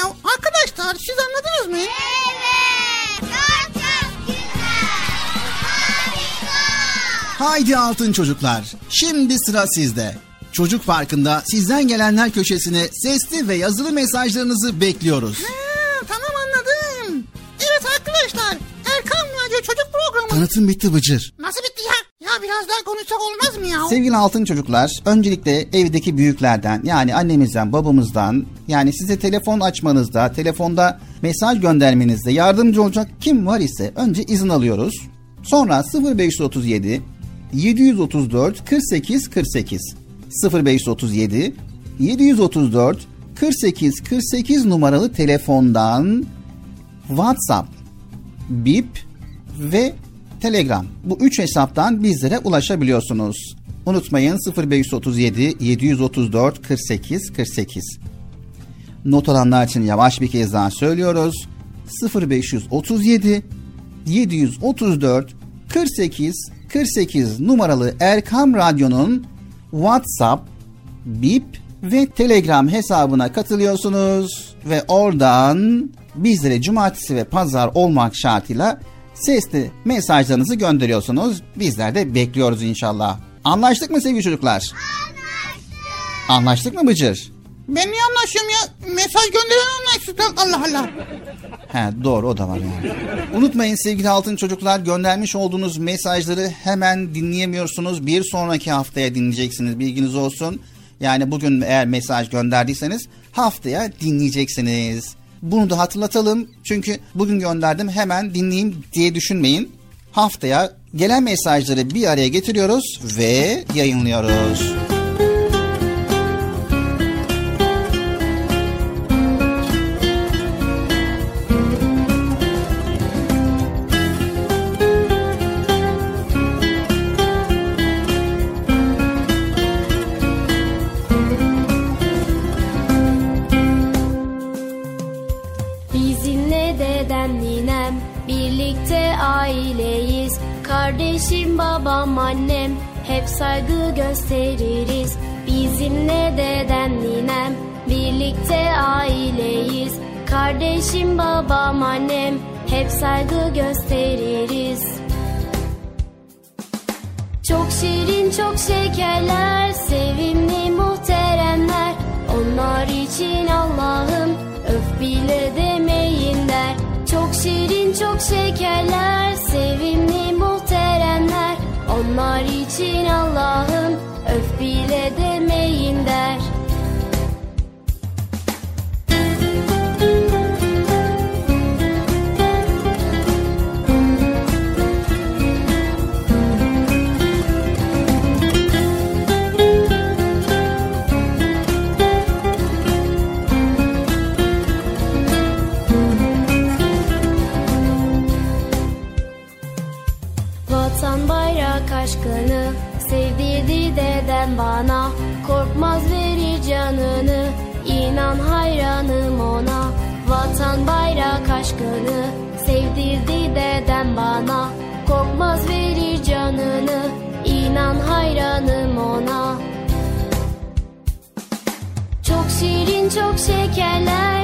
[SPEAKER 2] Ya. Arkadaşlar siz anladınız mı?
[SPEAKER 6] Haydi altın çocuklar. Şimdi sıra sizde. Çocuk Parkı'nda sizden gelenler köşesine sesli ve yazılı mesajlarınızı bekliyoruz.
[SPEAKER 2] Ha, tamam anladım. Evet arkadaşlar. Erkan Radyo Çocuk Programı.
[SPEAKER 6] Tanıtım bitti Bıcır.
[SPEAKER 2] Nasıl bitti ya? Ya biraz daha konuşsak olmaz mı ya?
[SPEAKER 6] Sevgili altın çocuklar, öncelikle evdeki büyüklerden yani annemizden, babamızdan yani size telefon açmanızda, telefonda mesaj göndermenizde yardımcı olacak kim var ise önce izin alıyoruz. Sonra 0537 734 48 48 0537 734 48 48 numaralı telefondan WhatsApp, Bip ve Telegram. Bu üç hesaptan bizlere ulaşabiliyorsunuz. Unutmayın 0537 734 48 48. Not alanlar için yavaş bir kez daha söylüyoruz. 0537 734 48 48 numaralı Erkam Radyo'nun WhatsApp, Bip ve Telegram hesabına katılıyorsunuz ve oradan bizlere cumartesi ve pazar olmak şartıyla sesli mesajlarınızı gönderiyorsunuz. Bizler de bekliyoruz inşallah. Anlaştık mı sevgili çocuklar? Anlaştık. Anlaştık mı Bıcır?
[SPEAKER 2] Ben niye anlaşıyorum ya? Mesaj gönderen anlaşsın. Allah Allah.
[SPEAKER 6] He doğru o da var yani. Unutmayın sevgili altın çocuklar göndermiş olduğunuz mesajları hemen dinleyemiyorsunuz. Bir sonraki haftaya dinleyeceksiniz bilginiz olsun. Yani bugün eğer mesaj gönderdiyseniz haftaya dinleyeceksiniz. Bunu da hatırlatalım. Çünkü bugün gönderdim hemen dinleyeyim diye düşünmeyin. Haftaya gelen mesajları bir araya getiriyoruz ve yayınlıyoruz.
[SPEAKER 16] Annem hep saygı gösteririz. Bizimle dedem ninem birlikte aileyiz. Kardeşim babam annem hep saygı gösteririz. Çok şirin çok şekerler sevimli muhteremler. Onlar için Allah'ım öf bile demeyin der. Çok şirin çok şekerler sevimli muhteremler Onlar için Allah'ım öf bile demeyin der Dedem bana Korkmaz verir canını İnan hayranım ona. Vatan bayrak aşkını Sevdirdi dedem bana. Korkmaz verir canını İnan hayranım ona. Çok şirin çok şekerler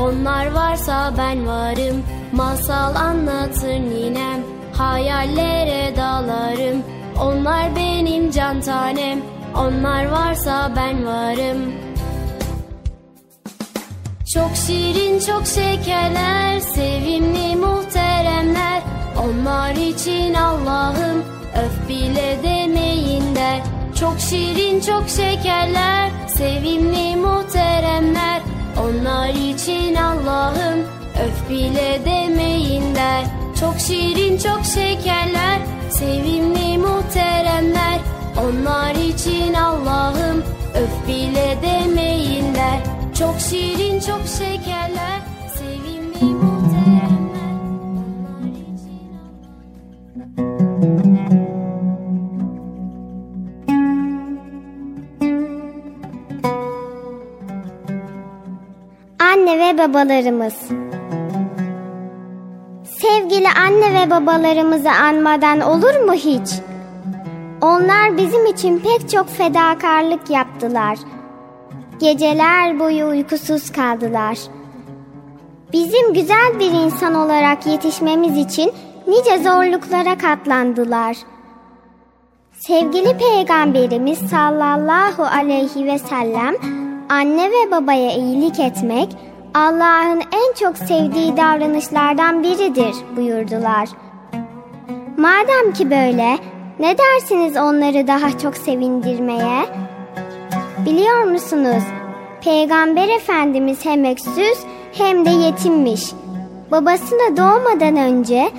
[SPEAKER 16] Onlar varsa ben varım. Masal anlatır ninem. Hayallere dalarım. Onlar benim can tanem. Onlar varsa ben varım. Çok şirin çok şekerler Sevimli muhteremler. Onlar için Allah'ım Öf bile demeyin der. Çok şirin çok şekerler Sevimli muhteremler Onlar için Allah'ım Öf bile demeyin der. Çok şirin çok şekerler Sevimli muhteremler. Onlar için Allah'ım Öf bile demeyin der. Çok şirin çok şekerler Sevimli muhteremler
[SPEAKER 18] Anne ve babalarımız. Sevgili anne ve babalarımızı anmadan olur mu hiç? Onlar bizim için pek çok fedakarlık yaptılar. Geceler boyu uykusuz kaldılar. Bizim güzel bir insan olarak yetişmemiz için nice zorluklara katlandılar. Sevgili Peygamberimiz sallallahu aleyhi ve sellem anne ve babaya iyilik etmek Allah'ın en çok sevdiği davranışlardan biridir buyurdular. Madem ki böyle ne dersiniz onları daha çok sevindirmeye? Biliyor musunuz? Peygamber Efendimiz hem öksüz hem de yetimmiş. Babasını doğmadan önce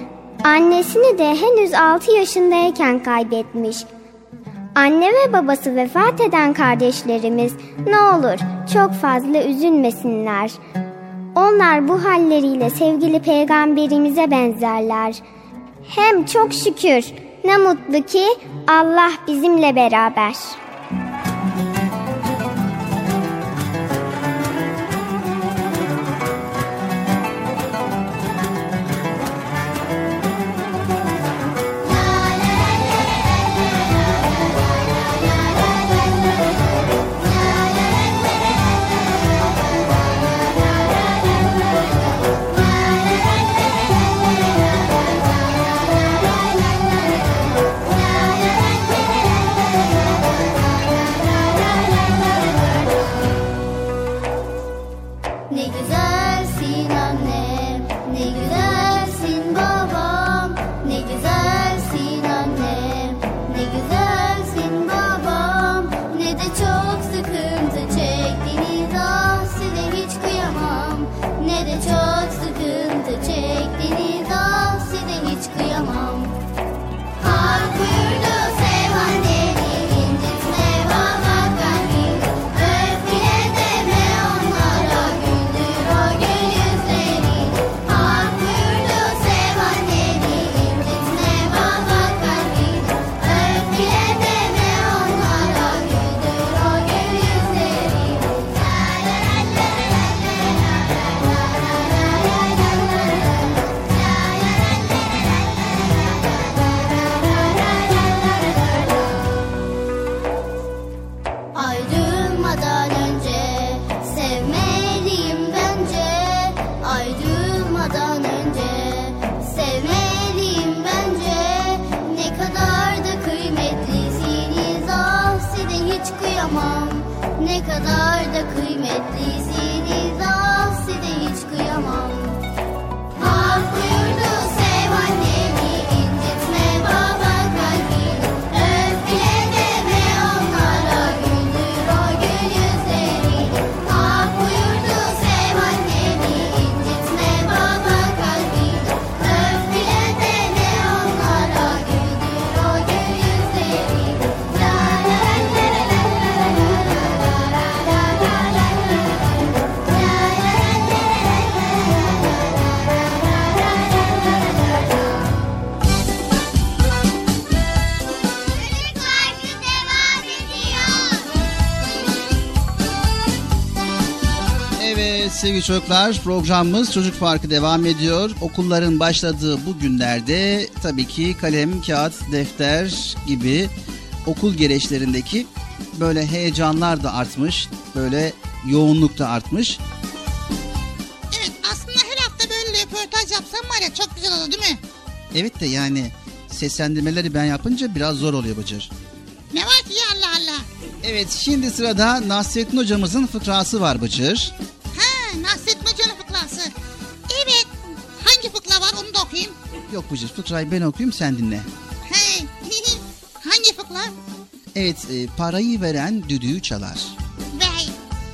[SPEAKER 18] annesini de henüz 6 yaşındayken kaybetmiş. Anne ve babası vefat eden kardeşlerimiz ne olur çok fazla üzülmesinler. Onlar bu halleriyle sevgili peygamberimize benzerler. Hem çok şükür ne mutlu ki Allah bizimle beraber.
[SPEAKER 6] Sevgili çocuklar programımız Çocuk Parkı devam ediyor. Okulların başladığı bu günlerde tabii ki kalem, kağıt, defter gibi okul gereçlerindeki böyle heyecanlar da artmış. Böyle yoğunluk da artmış.
[SPEAKER 2] Evet aslında her hafta böyle röportaj yapsam var ya çok güzel olur değil mi?
[SPEAKER 6] Evet de yani seslendirmeleri ben yapınca biraz zor oluyor Bıcır.
[SPEAKER 2] Ne var ki ya Allah Allah.
[SPEAKER 6] Evet şimdi sırada Nasrettin hocamızın fıkrası var Bıcır. Bıcır fıkrayı ben okuyayım sen dinle.
[SPEAKER 2] Hey *laughs* hangi fıkra?
[SPEAKER 6] Evet e, parayı veren düdüğü çalar.
[SPEAKER 2] Vay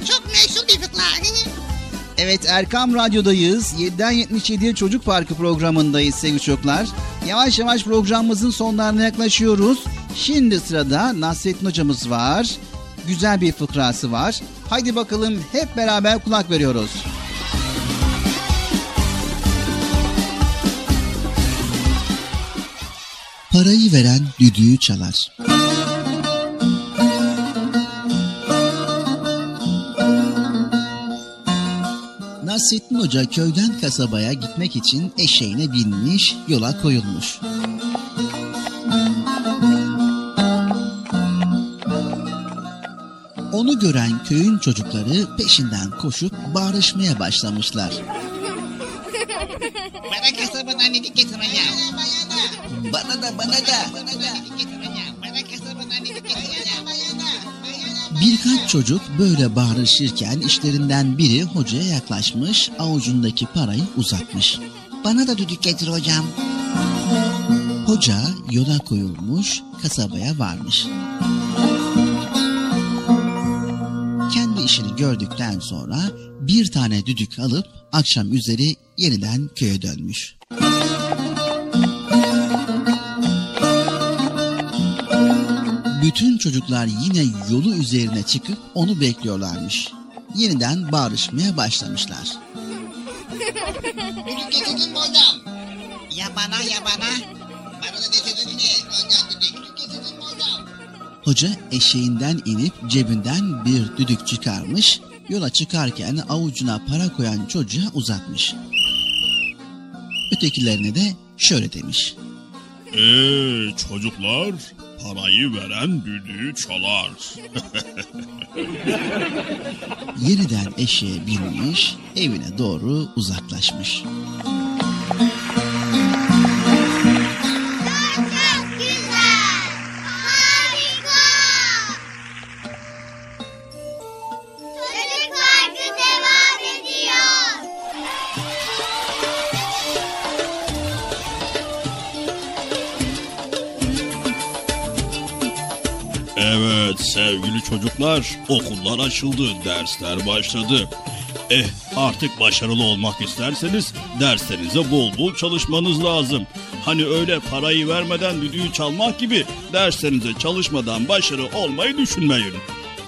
[SPEAKER 2] çok meşhur bir fıkra. *laughs*
[SPEAKER 6] Evet Erkam Radyo'dayız. 7'den 77'ye Çocuk Parkı programındayız sevgili çocuklar. Yavaş yavaş programımızın sonlarına yaklaşıyoruz. Şimdi sırada Nasrettin hocamız var. Güzel bir fıkrası var. Haydi bakalım hep beraber kulak veriyoruz. Parayı veren düdüğü çalar. Nasrettin Hoca köyden kasabaya gitmek için eşeğine binmiş, yola koyulmuş. Onu gören köyün çocukları peşinden koşup bağırışmaya başlamışlar.
[SPEAKER 2] Bana kasabın annelik getirme ya.
[SPEAKER 6] Bana da bana da. Birkaç çocuk böyle bağırışırken işlerinden biri hocaya yaklaşmış, avucundaki parayı uzatmış. Bana da düdük getir hocam. Hoca yola koyulmuş, kasabaya varmış. Kendi işini gördükten sonra bir tane düdük alıp akşam üzeri yeniden köye dönmüş. Bütün çocuklar yine yolu üzerine çıkıp onu bekliyorlarmış. Yeniden bağırışmaya başlamışlar.
[SPEAKER 2] Düdük getirdin mi hocam? Ya bana ya bana. Bana da getirdin mi? Hocam düdük. Düdük getirdin mi hocam?
[SPEAKER 6] Hoca eşeğinden inip cebinden bir düdük çıkarmış, yola çıkarken avucuna para koyan çocuğa uzatmış. Ötekilerine de şöyle demiş.
[SPEAKER 3] Eee çocuklar parayı veren düdüğü çalar. *laughs*
[SPEAKER 6] Yeniden eşeğe binmiş, evine doğru uzaklaşmış.
[SPEAKER 3] Evet sevgili çocuklar okullar açıldı dersler başladı. Eh artık başarılı olmak isterseniz derslerinize bol bol çalışmanız lazım. Hani öyle parayı vermeden düdüğü çalmak gibi derslerinize çalışmadan başarı olmayı düşünmeyin.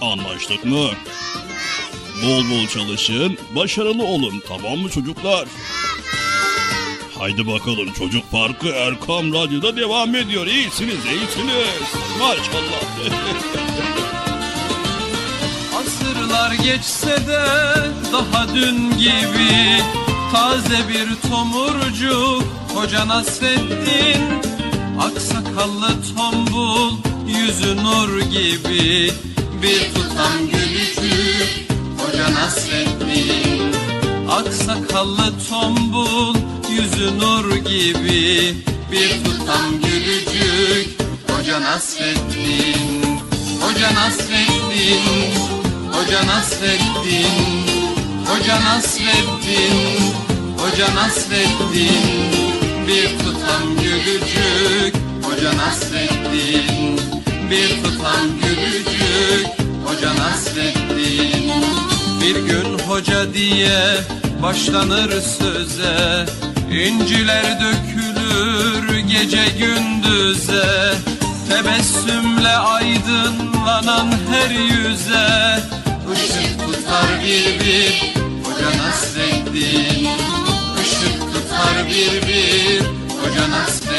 [SPEAKER 3] Anlaştık mı? Bol bol çalışın, başarılı olun tamam mı çocuklar? Haydi bakalım Çocuk Parkı Erkam Radyo'da devam ediyor. İyisiniz, iyisiniz. Maşallah. *laughs*
[SPEAKER 13] Asırlar geçse de daha dün gibi Taze bir tomurcuk Hoca Nasreddin Aksakallı tombul Yüzü nur gibi Bir tutam gülücük Hoca Nasreddin Aksakallı tombul Yüzü nur gibi Bir tutam gülücük. Hoca Nasreddin Hoca Nasreddin Hoca Nasreddin Hoca Nasreddin Hoca Nasreddin. Bir tutam gülücük Hoca Nasreddin. Bir tutam gülücük Hoca Nasreddin. Bir gün hoca diye başlanır söze İnciler dökülür gece gündüze Tebessümle aydınlanan her yüze. Işık tutar bir bir Hoca Nasreddin. Işık tutar bir bir Hoca Nasreddin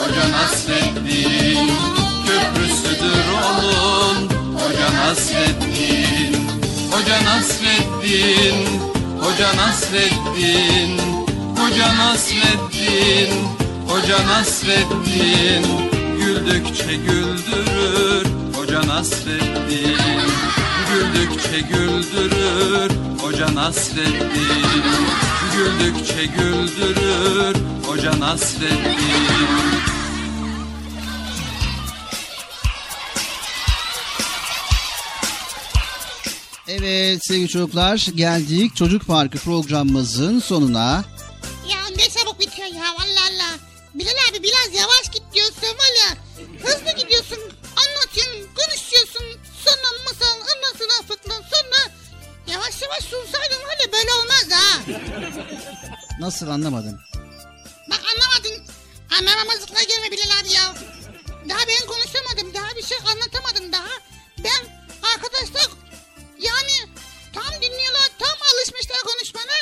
[SPEAKER 13] Hoca Nasreddin Köprüsüdür onun Hoca Nasreddin Hoca Nasreddin Hoca Nasreddin Hoca Nasreddin Hoca Nasreddin. Güldükçe güldürür Hoca Nasreddin. Güldükçe güldürür Hoca Nasreddin. Güldükçe güldürür Hoca Nasreddin
[SPEAKER 6] Evet sevgili çocuklar geldik Çocuk Parkı programımızın sonuna.
[SPEAKER 2] Ya ne çabuk bitiyor ya Allah Allah. Bilal abi biraz yavaş git diyorsun var ya. Hızlı gidiyorsun anlatıyorsun konuşuyorsun. Sonra masal ondan sonra fıkla sonra yavaş yavaş sunsaydın ya böyle olmaz ha.
[SPEAKER 6] Nasıl anlamadım?
[SPEAKER 2] Bak anlamadın. Anlamamazlıkla gelme Bilal abi ya. Daha ben konuşamadım. Daha bir şey anlatamadım daha. Ben arkadaşlar yani tam dinliyorlar. Tam alışmışlar konuşmana.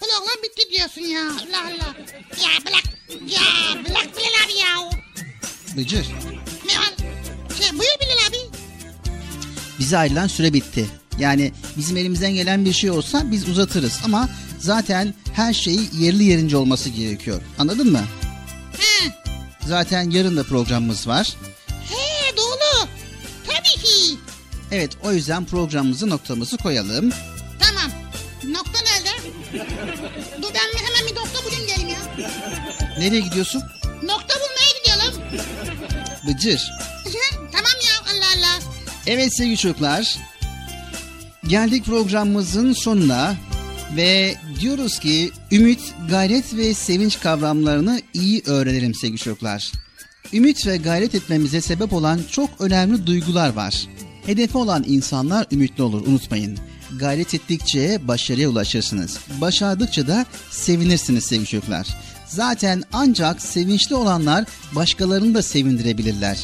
[SPEAKER 2] Kulaklar bitti diyorsun ya. Allah Allah. Ya bırak. Ya bırak Bilal abi ya.
[SPEAKER 6] Bıcır
[SPEAKER 2] Ne var? Şey, buyur Bilal abi.
[SPEAKER 6] bize ayrılan süre bitti. Yani bizim elimizden gelen bir şey olsa biz uzatırız ama zaten her şeyi yerli yerince olması gerekiyor. Anladın mı?
[SPEAKER 2] He.
[SPEAKER 6] Zaten yarın da programımız var.
[SPEAKER 2] He doğru. Tabii ki.
[SPEAKER 6] Evet o yüzden programımızı noktamızı koyalım.
[SPEAKER 2] Tamam. Nokta nerede? Dur ben hemen bir nokta bulayım geleyim ya.
[SPEAKER 6] Nereye gidiyorsun?
[SPEAKER 2] Nokta bulmaya gidiyorum.
[SPEAKER 6] Bıcır.
[SPEAKER 2] tamam ya Allah Allah.
[SPEAKER 6] Evet sevgili çocuklar. Geldik programımızın sonuna ve diyoruz ki ümit, gayret ve sevinç kavramlarını iyi öğrenelim sevgili çocuklar. Ümit ve gayret etmemize sebep olan çok önemli duygular var. Hedefi olan insanlar ümitli olur unutmayın. Gayret ettikçe başarıya ulaşırsınız. Başardıkça da sevinirsiniz sevgili çocuklar. Zaten ancak sevinçli olanlar başkalarını da sevindirebilirler.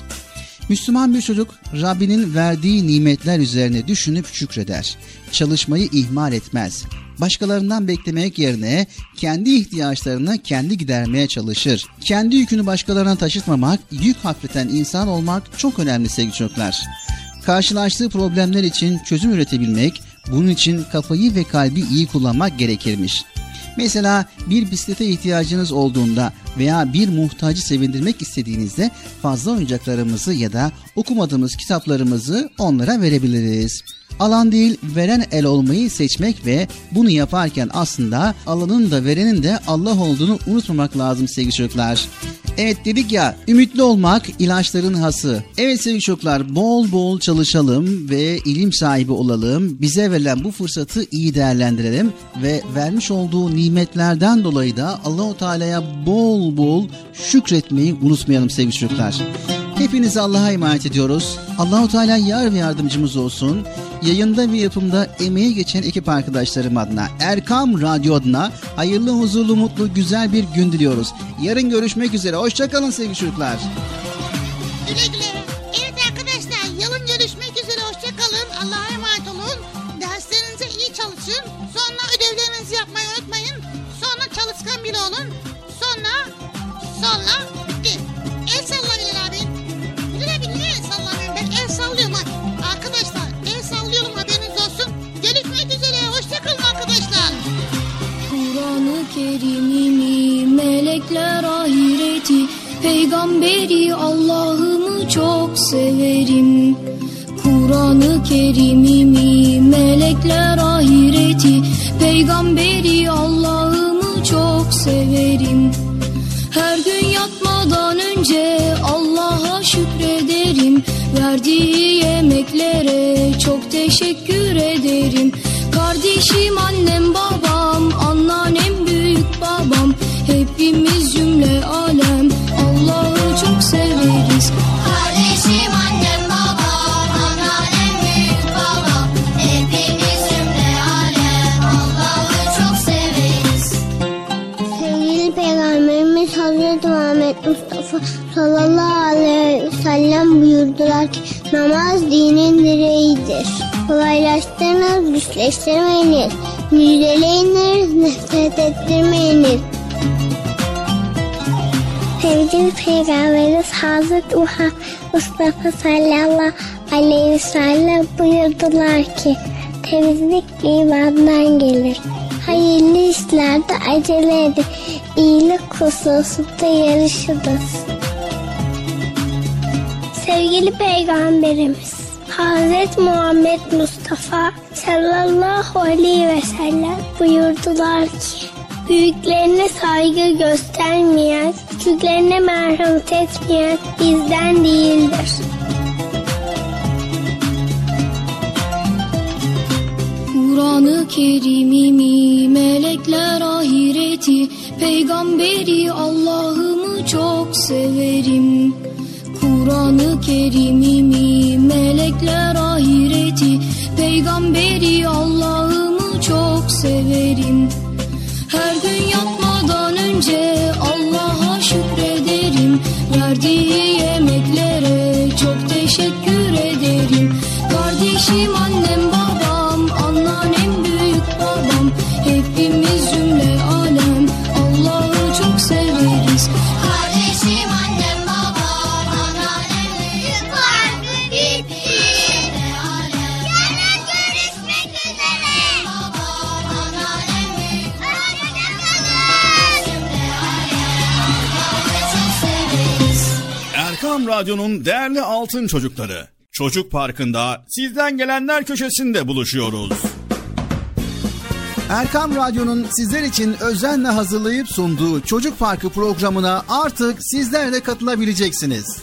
[SPEAKER 6] Müslüman bir çocuk Rabbinin verdiği nimetler üzerine düşünüp şükreder. Çalışmayı ihmal etmez. Başkalarından beklemek yerine kendi ihtiyaçlarını kendi gidermeye çalışır. Kendi yükünü başkalarına taşıtmamak, yük hafifleten insan olmak çok önemli sevgili çocuklar. Karşılaştığı problemler için çözüm üretebilmek, bunun için kafayı ve kalbi iyi kullanmak gerekirmiş. Mesela bir bisiklete ihtiyacınız olduğunda veya bir muhtacı sevindirmek istediğinizde fazla oyuncaklarımızı ya da okumadığımız kitaplarımızı onlara verebiliriz. Alan değil veren el olmayı seçmek ve bunu yaparken aslında alanın da verenin de Allah olduğunu unutmamak lazım sevgili çocuklar. Evet dedik ya ümitli olmak ilaçların hası. Evet sevgili çocuklar bol bol çalışalım ve ilim sahibi olalım. Bize verilen bu fırsatı iyi değerlendirelim ve vermiş olduğu nimetlerden dolayı da Allahu Teala'ya bol bol şükretmeyi unutmayalım sevgili çocuklar. Hepinizi Allah'a emanet ediyoruz. Allahu Teala yar ve yardımcımız olsun. Yayında ve yapımda emeği geçen ekip arkadaşlarım adına, Erkam Radyo adına hayırlı, huzurlu, mutlu, güzel bir gün diliyoruz. Yarın görüşmek üzere. Hoşçakalın sevgili çocuklar.
[SPEAKER 2] Güle güle. Evet arkadaşlar yarın görüşmek üzere. Hoşçakalın. Allah'a emanet olun. Derslerinize iyi çalışın. Sonra ödevlerinizi yapmayı unutmayın. Sonra çalışkan biri olun. Sonra sonra üzere. Hoşçakalın arkadaşlar.
[SPEAKER 17] Kur'an-ı Kerim'imi melek Peygamberi Allah'ımı çok severim Kur'an-ı Kerim'imi melekler ahireti Peygamberi Allah'ımı çok severim Her gün yatmadan önce Allah'a şükrederim Verdiği yemeklere çok teşekkür ederim Kardeşim annem babam anneannem büyük babam. Hepimiz cümle alem. Allah'ı çok severiz.
[SPEAKER 7] Kardeşim annem babam anneannem büyük babam. Hepimiz cümle alem. Allah'ı çok severiz.
[SPEAKER 4] Sevgili Peygamberimiz Hazreti Muhammed Mustafa sallallahu aleyhi ve sellem buyurdular ki namaz dinin direğidir. Kolaylaştırınız, güçleştirmeyiniz. Müjdeleyiniz, nefret ettirmeyiniz. Sevgili Peygamberimiz Hazreti Muhammed Mustafa sallallahu aleyhi ve sellem buyurdular ki temizlik imandan gelir. Hayırlı işlerde acele edin. İyilik hususunda yarışınız. Sevgili Peygamberimiz Hazreti Muhammed Mustafa sallallahu aleyhi ve sellem buyurdular ki Büyüklerine saygı göstermeyen, küçüklerine merhamet etmeyen bizden değildir.
[SPEAKER 17] Kur'an-ı Kerim'imi melekler ahireti Peygamberi Allah'ımı çok severim Kur'an-ı Kerim'imi melekler ahireti. Peygamberi Allah'ımı çok severim. Her gün yatmadan önce Allah'a şükrederim. Verdiği yemeklere çok teşekkür ederim. Kardeşim annem babam
[SPEAKER 3] Radyo'nun değerli altın çocukları. Çocuk Parkı'nda sizden gelenler köşesinde buluşuyoruz.
[SPEAKER 6] Erkam Radyo'nun sizler için özenle hazırlayıp sunduğu Çocuk Parkı programına artık sizler de katılabileceksiniz.
[SPEAKER 2] Nasıl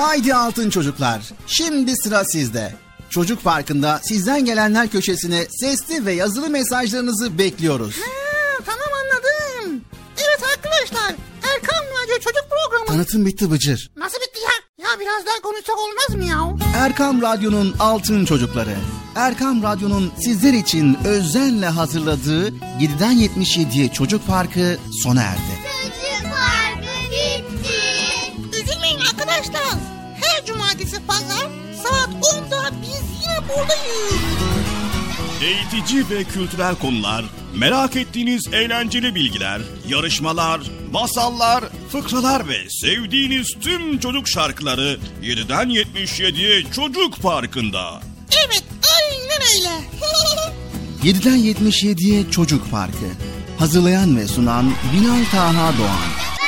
[SPEAKER 6] Haydi altın çocuklar. Şimdi sıra sizde. Çocuk Parkı'nda sizden gelenler köşesine sesli ve yazılı mesajlarınızı bekliyoruz.
[SPEAKER 2] Ha, tamam anladım. Evet arkadaşlar Erkan Radyo Çocuk Programı.
[SPEAKER 6] Tanıtım bitti Bıcır.
[SPEAKER 2] Nasıl bitti ya? Ya biraz daha konuşsak olmaz mı ya?
[SPEAKER 6] Erkam Radyo'nun altın çocukları. Erkam Radyo'nun sizler için özenle hazırladığı 7'den 77'ye Çocuk Parkı sona erdi.
[SPEAKER 7] Çocuk parkı bitti
[SPEAKER 2] Üzülmeyin arkadaşlar. Cumartesi pazar saat 10'da biz yine buradayız.
[SPEAKER 3] Eğitici ve kültürel konular, merak ettiğiniz eğlenceli bilgiler, yarışmalar, masallar, fıkralar ve sevdiğiniz tüm çocuk şarkıları 7'den 77'ye Çocuk Parkı'nda.
[SPEAKER 2] Evet aynen öyle. *laughs*
[SPEAKER 6] 7'den 77'ye Çocuk Parkı. Hazırlayan ve sunan Binal Taha Doğan.